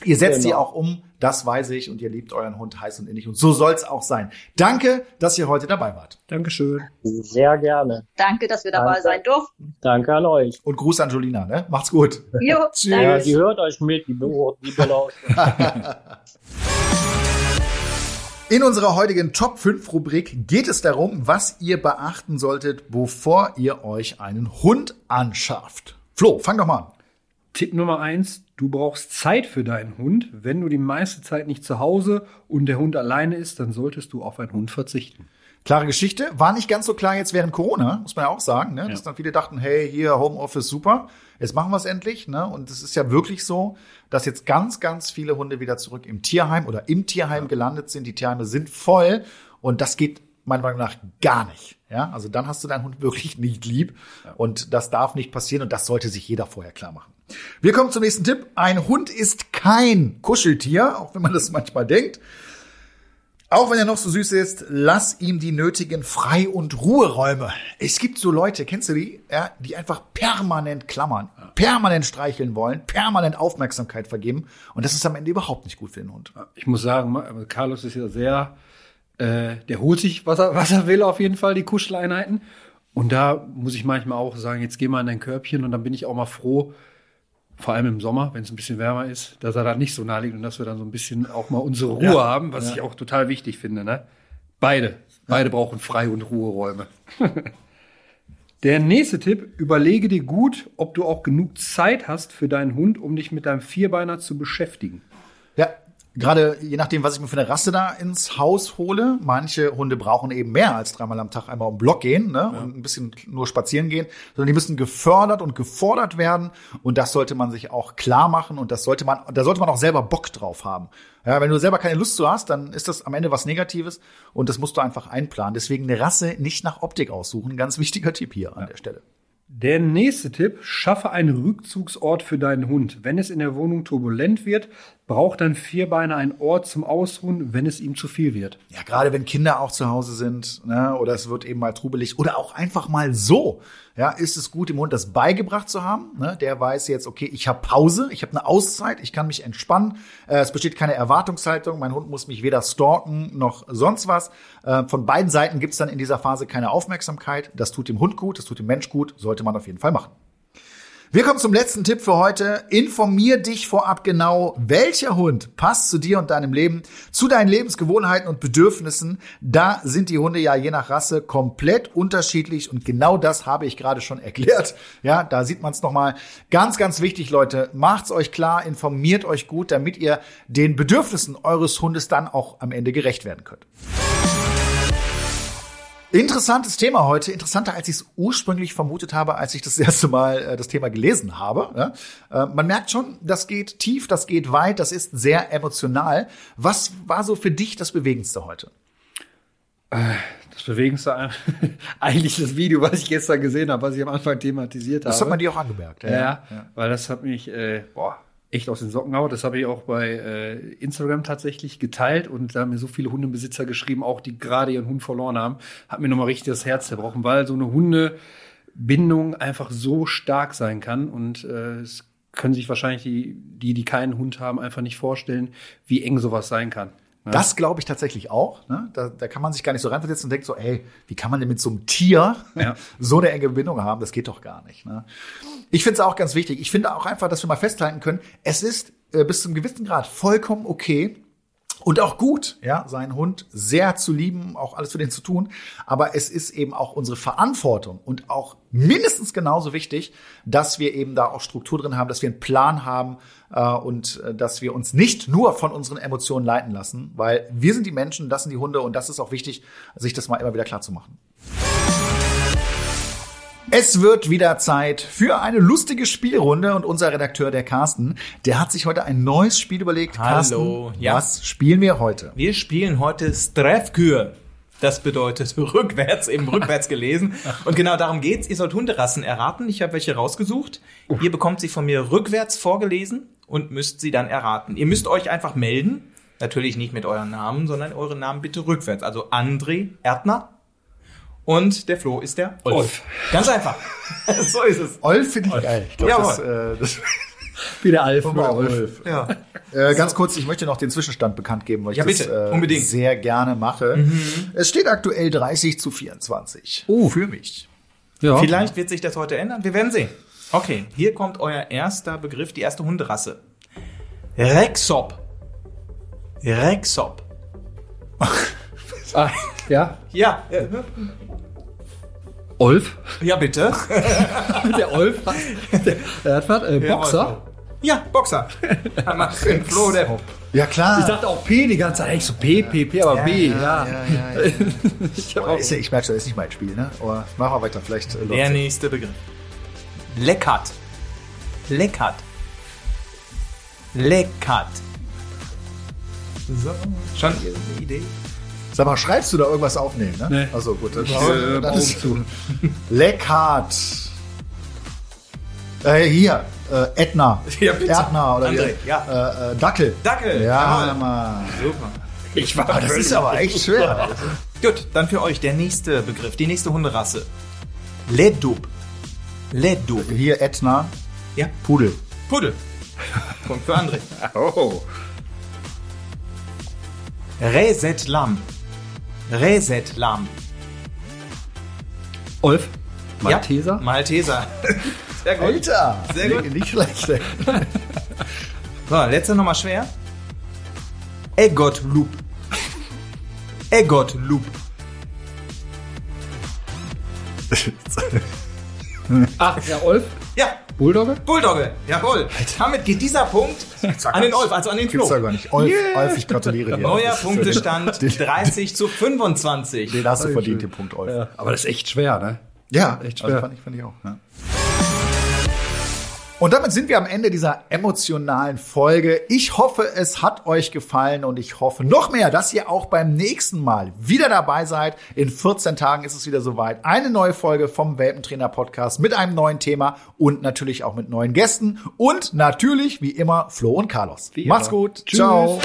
[SPEAKER 1] Ihr setzt sie
[SPEAKER 3] Genau.
[SPEAKER 1] auch um, das weiß ich, und ihr liebt euren Hund heiß und innig. Und so soll's auch sein. Danke, dass ihr heute dabei wart.
[SPEAKER 2] Dankeschön.
[SPEAKER 3] Sehr gerne.
[SPEAKER 4] Danke, dass wir dabei
[SPEAKER 3] Danke.
[SPEAKER 4] sein durften.
[SPEAKER 3] Danke an euch.
[SPEAKER 1] Und Gruß an Jolina, ne? Macht's gut.
[SPEAKER 4] Jo,
[SPEAKER 1] Tschüss.
[SPEAKER 3] Ja, die hört euch mit, die, Be- die Bella.
[SPEAKER 1] In unserer heutigen Top 5 Rubrik geht es darum, was ihr beachten solltet, bevor ihr euch einen Hund anschafft. Flo, fang doch mal an.
[SPEAKER 2] Tipp Nummer eins, du brauchst Zeit für deinen Hund. Wenn du die meiste Zeit nicht zu Hause und der Hund alleine ist, dann solltest du auf einen Hund verzichten.
[SPEAKER 1] Klare Geschichte. War nicht ganz so klar jetzt während Corona, muss man ja auch sagen, ne? dass dann viele dachten, hey, hier Homeoffice super, jetzt machen wir es endlich. Ne? Und es ist ja wirklich so, dass jetzt ganz, ganz viele Hunde wieder zurück im Tierheim oder im Tierheim gelandet sind. Die Tierheime sind voll und das geht meiner Meinung nach gar nicht. Ja, also dann hast du deinen Hund wirklich nicht lieb und das darf nicht passieren und das sollte sich jeder vorher klar machen. Wir kommen zum nächsten Tipp. Ein Hund ist kein Kuscheltier, auch wenn man das manchmal denkt. Auch wenn er noch so süß ist, lass ihm die nötigen Frei- und Ruheräume. Es gibt so Leute, kennst du die? Ja, die einfach permanent klammern, permanent streicheln wollen, permanent Aufmerksamkeit vergeben. Und das ist am Ende überhaupt nicht gut für den Hund.
[SPEAKER 2] Ich muss sagen, Carlos ist ja sehr, äh, der holt sich, was er, was er will, auf jeden Fall, die Kuscheleinheiten. Und da muss ich manchmal auch sagen, jetzt geh mal in dein Körbchen und dann bin ich auch mal froh, vor allem im Sommer, wenn es ein bisschen wärmer ist, dass er da nicht so nah liegt und dass wir dann so ein bisschen auch mal unsere Ruhe
[SPEAKER 1] Ja.
[SPEAKER 2] haben, was ich auch total wichtig finde. Ne? Beide. Beide brauchen Frei- und Ruheräume. Der nächste Tipp, überlege dir gut, ob du auch genug Zeit hast für deinen Hund, um dich mit deinem Vierbeiner zu beschäftigen.
[SPEAKER 1] Ja, Gerade je nachdem, was ich mir für eine Rasse da ins Haus hole. Manche Hunde brauchen eben mehr als dreimal am Tag einmal um den Block gehen ne? und ein bisschen nur spazieren gehen, sondern die müssen gefördert und gefordert werden. Und das sollte man sich auch klar machen und das sollte man, da sollte man auch selber Bock drauf haben. Ja, wenn du selber keine Lust zu hast, dann ist das am Ende was Negatives und das musst du einfach einplanen. Deswegen eine Rasse nicht nach Optik aussuchen. Ganz wichtiger Tipp hier an der Stelle.
[SPEAKER 2] Der nächste Tipp, schaffe einen Rückzugsort für deinen Hund. Wenn es in der Wohnung turbulent wird, braucht dein Vierbeiner einen Ort zum Ausruhen, wenn es ihm zu viel wird.
[SPEAKER 1] Ja, gerade wenn Kinder auch zu Hause sind, ne, oder es wird eben mal trubelig oder auch einfach mal so, ja, ist es gut, dem Hund das beigebracht zu haben. Ne? Der weiß jetzt, okay, ich habe Pause, ich habe eine Auszeit, ich kann mich entspannen. Äh, es besteht keine Erwartungshaltung, mein Hund muss mich weder stalken noch sonst was. Äh, von beiden Seiten gibt es dann in dieser Phase keine Aufmerksamkeit. Das tut dem Hund gut, das tut dem Mensch gut, sollte man auf jeden Fall machen. Wir kommen zum letzten Tipp für heute. Informier dich vorab genau, welcher Hund passt zu dir und deinem Leben, zu deinen Lebensgewohnheiten und Bedürfnissen. Da sind die Hunde ja je nach Rasse komplett unterschiedlich und genau das habe ich gerade schon erklärt. Ja, da sieht man es nochmal. Ganz, ganz wichtig, Leute. Macht's euch klar, informiert euch gut, damit ihr den Bedürfnissen eures Hundes dann auch am Ende gerecht werden könnt. Interessantes Thema heute, interessanter als ich es ursprünglich vermutet habe, als ich das erste Mal äh, das Thema gelesen habe. Ja? Äh, man merkt schon, das geht tief, das geht weit, das ist sehr emotional. Was war so für dich das Bewegendste heute?
[SPEAKER 2] Das Bewegendste, eigentlich das Video, was ich gestern gesehen habe, was ich am Anfang thematisiert habe.
[SPEAKER 1] Das hat man dir auch angemerkt.
[SPEAKER 2] Ja, ja, weil das hat mich, äh, boah, echt aus den Socken gehauen. Das habe ich auch bei äh, Instagram tatsächlich geteilt und da haben mir so viele Hundebesitzer geschrieben, auch die gerade ihren Hund verloren haben, hat mir nochmal richtig das Herz zerbrochen, weil so eine Hundebindung einfach so stark sein kann und äh, es können sich wahrscheinlich die, die, die keinen Hund haben, einfach nicht vorstellen, wie eng sowas sein kann. Ja.
[SPEAKER 1] Das glaube ich tatsächlich auch. Ne? Da, da kann man sich gar nicht so reinversetzen und denkt so, ey, wie kann man denn mit so einem Tier
[SPEAKER 2] Ja.
[SPEAKER 1] so eine enge Bindung haben? Das geht doch gar nicht. Ne? Ich finde es auch ganz wichtig. Ich finde auch einfach, dass wir mal festhalten können, es ist äh, bis zum gewissen Grad vollkommen okay, und auch gut, ja, seinen Hund sehr zu lieben, auch alles für den zu tun. Aber es ist eben auch unsere Verantwortung und auch mindestens genauso wichtig, dass wir eben da auch Struktur drin haben, dass wir einen Plan haben äh, und äh, dass wir uns nicht nur von unseren Emotionen leiten lassen, weil wir sind die Menschen, das sind die Hunde und das ist auch wichtig, sich das mal immer wieder klar zu machen. Es wird wieder Zeit für eine lustige Spielrunde und unser Redakteur, der Carsten, der hat sich heute ein neues Spiel überlegt.
[SPEAKER 5] Hallo,
[SPEAKER 1] Carsten,
[SPEAKER 5] ja.
[SPEAKER 1] was spielen wir heute?
[SPEAKER 5] Wir spielen heute Strefkür. Das bedeutet rückwärts, eben rückwärts gelesen. Und genau darum geht's. Ihr sollt Hunderassen erraten. Ich habe welche rausgesucht. Ihr bekommt sie von mir rückwärts vorgelesen und müsst sie dann erraten. Ihr müsst euch einfach melden. Natürlich nicht mit euren Namen, sondern eure Namen bitte rückwärts. Also André Erdner. Und der Flo ist der Ulf. Ganz einfach. so ist es.
[SPEAKER 1] Olf finde ich geil. Ich
[SPEAKER 5] Jawohl.
[SPEAKER 1] das, äh, das
[SPEAKER 2] Wie der Alf.
[SPEAKER 1] Mal Olf.
[SPEAKER 5] Ja.
[SPEAKER 1] Äh, ganz kurz, ich möchte noch den Zwischenstand bekannt geben, weil ich
[SPEAKER 5] Ja,
[SPEAKER 1] das
[SPEAKER 5] bitte.
[SPEAKER 1] äh,
[SPEAKER 5] Unbedingt.
[SPEAKER 1] sehr gerne mache. Es steht aktuell 30 zu 24.
[SPEAKER 2] Oh.
[SPEAKER 1] Für mich.
[SPEAKER 2] Ja.
[SPEAKER 5] Vielleicht wird sich das heute ändern. Wir werden sehen. Okay, hier kommt euer erster Begriff, die erste Hunderasse. Rexop. Rexop.
[SPEAKER 2] Ah, ja.
[SPEAKER 5] Ja,
[SPEAKER 2] Olf.
[SPEAKER 5] ja bitte.
[SPEAKER 2] Der Olf hat, der, der hat was, äh, Boxer.
[SPEAKER 5] Ja, Boxer. Da macht den Flo der
[SPEAKER 1] Ja, klar.
[SPEAKER 2] Ich dachte auch P die ganze Zeit. Ich so P, P, P, aber B, ja.
[SPEAKER 1] ich, ist ja, ich merke schon, das ist nicht mein Spiel, ne? Aber machen wir weiter, vielleicht äh,
[SPEAKER 5] Der
[SPEAKER 1] ja.
[SPEAKER 5] nächste Begriff. Leckert. Leckert. Leckert. So, schon eine Idee?
[SPEAKER 1] Sag mal, schreibst du da irgendwas auf? Nee, ne?
[SPEAKER 2] Nee.
[SPEAKER 1] Also gut, dann,
[SPEAKER 2] äh,
[SPEAKER 1] das ist
[SPEAKER 2] Augen
[SPEAKER 1] Leckhart. Äh, hier, äh, Edna.
[SPEAKER 5] Ja, bitte.
[SPEAKER 1] Erdner oder
[SPEAKER 5] André,
[SPEAKER 1] wie?
[SPEAKER 5] ja.
[SPEAKER 1] Äh, äh, Dackel.
[SPEAKER 5] Dackel.
[SPEAKER 1] Ja. Mann.
[SPEAKER 5] Super.
[SPEAKER 2] Ich war
[SPEAKER 1] Aber das ist aber echt schwer.
[SPEAKER 5] Gut, dann für euch der nächste Begriff, die nächste Hunderasse. Ledub. Ledub.
[SPEAKER 1] Hier Edna,
[SPEAKER 5] Ja,
[SPEAKER 1] Pudel.
[SPEAKER 5] Puddel. Punkt für André.
[SPEAKER 2] Oh.
[SPEAKER 5] Resetlam. Resetlam.
[SPEAKER 2] Olf. Malteser.
[SPEAKER 5] Ja, Malteser. Sehr gut.
[SPEAKER 1] Alter.
[SPEAKER 5] Sehr gut.
[SPEAKER 1] Nicht, schlecht. ey.
[SPEAKER 5] So, letzte nochmal schwer. Eggotloop. Eggotloop.
[SPEAKER 2] Ah, ja, Olf.
[SPEAKER 5] Ja,
[SPEAKER 2] Bulldogge?
[SPEAKER 5] Bulldogge, jawohl. Damit geht dieser Punkt an den Olf, also an den Flo.
[SPEAKER 1] Gibt's ja gar nicht. Olf, Olf, ich gratuliere dir.
[SPEAKER 5] Neuer Punktestand
[SPEAKER 1] Den,
[SPEAKER 5] 30 zu 25.
[SPEAKER 1] den hast du verdient, den Punkt, Olf. Ja,
[SPEAKER 2] Aber das ist echt schwer, ne?
[SPEAKER 1] echt
[SPEAKER 2] schwer.
[SPEAKER 1] Also fand, ich, fand ich auch. Ja. Und damit sind wir am Ende dieser emotionalen Folge. Ich hoffe, es hat euch gefallen und ich hoffe noch mehr, dass ihr auch beim nächsten Mal wieder dabei seid. In 14 Tagen ist es wieder soweit. Eine neue Folge vom Welpentrainer Podcast mit einem neuen Thema und natürlich auch mit neuen Gästen und natürlich wie immer Flo und Carlos.
[SPEAKER 2] Wie
[SPEAKER 1] Macht's
[SPEAKER 2] immer.
[SPEAKER 1] gut.
[SPEAKER 2] Tschüss.
[SPEAKER 1] Ciao.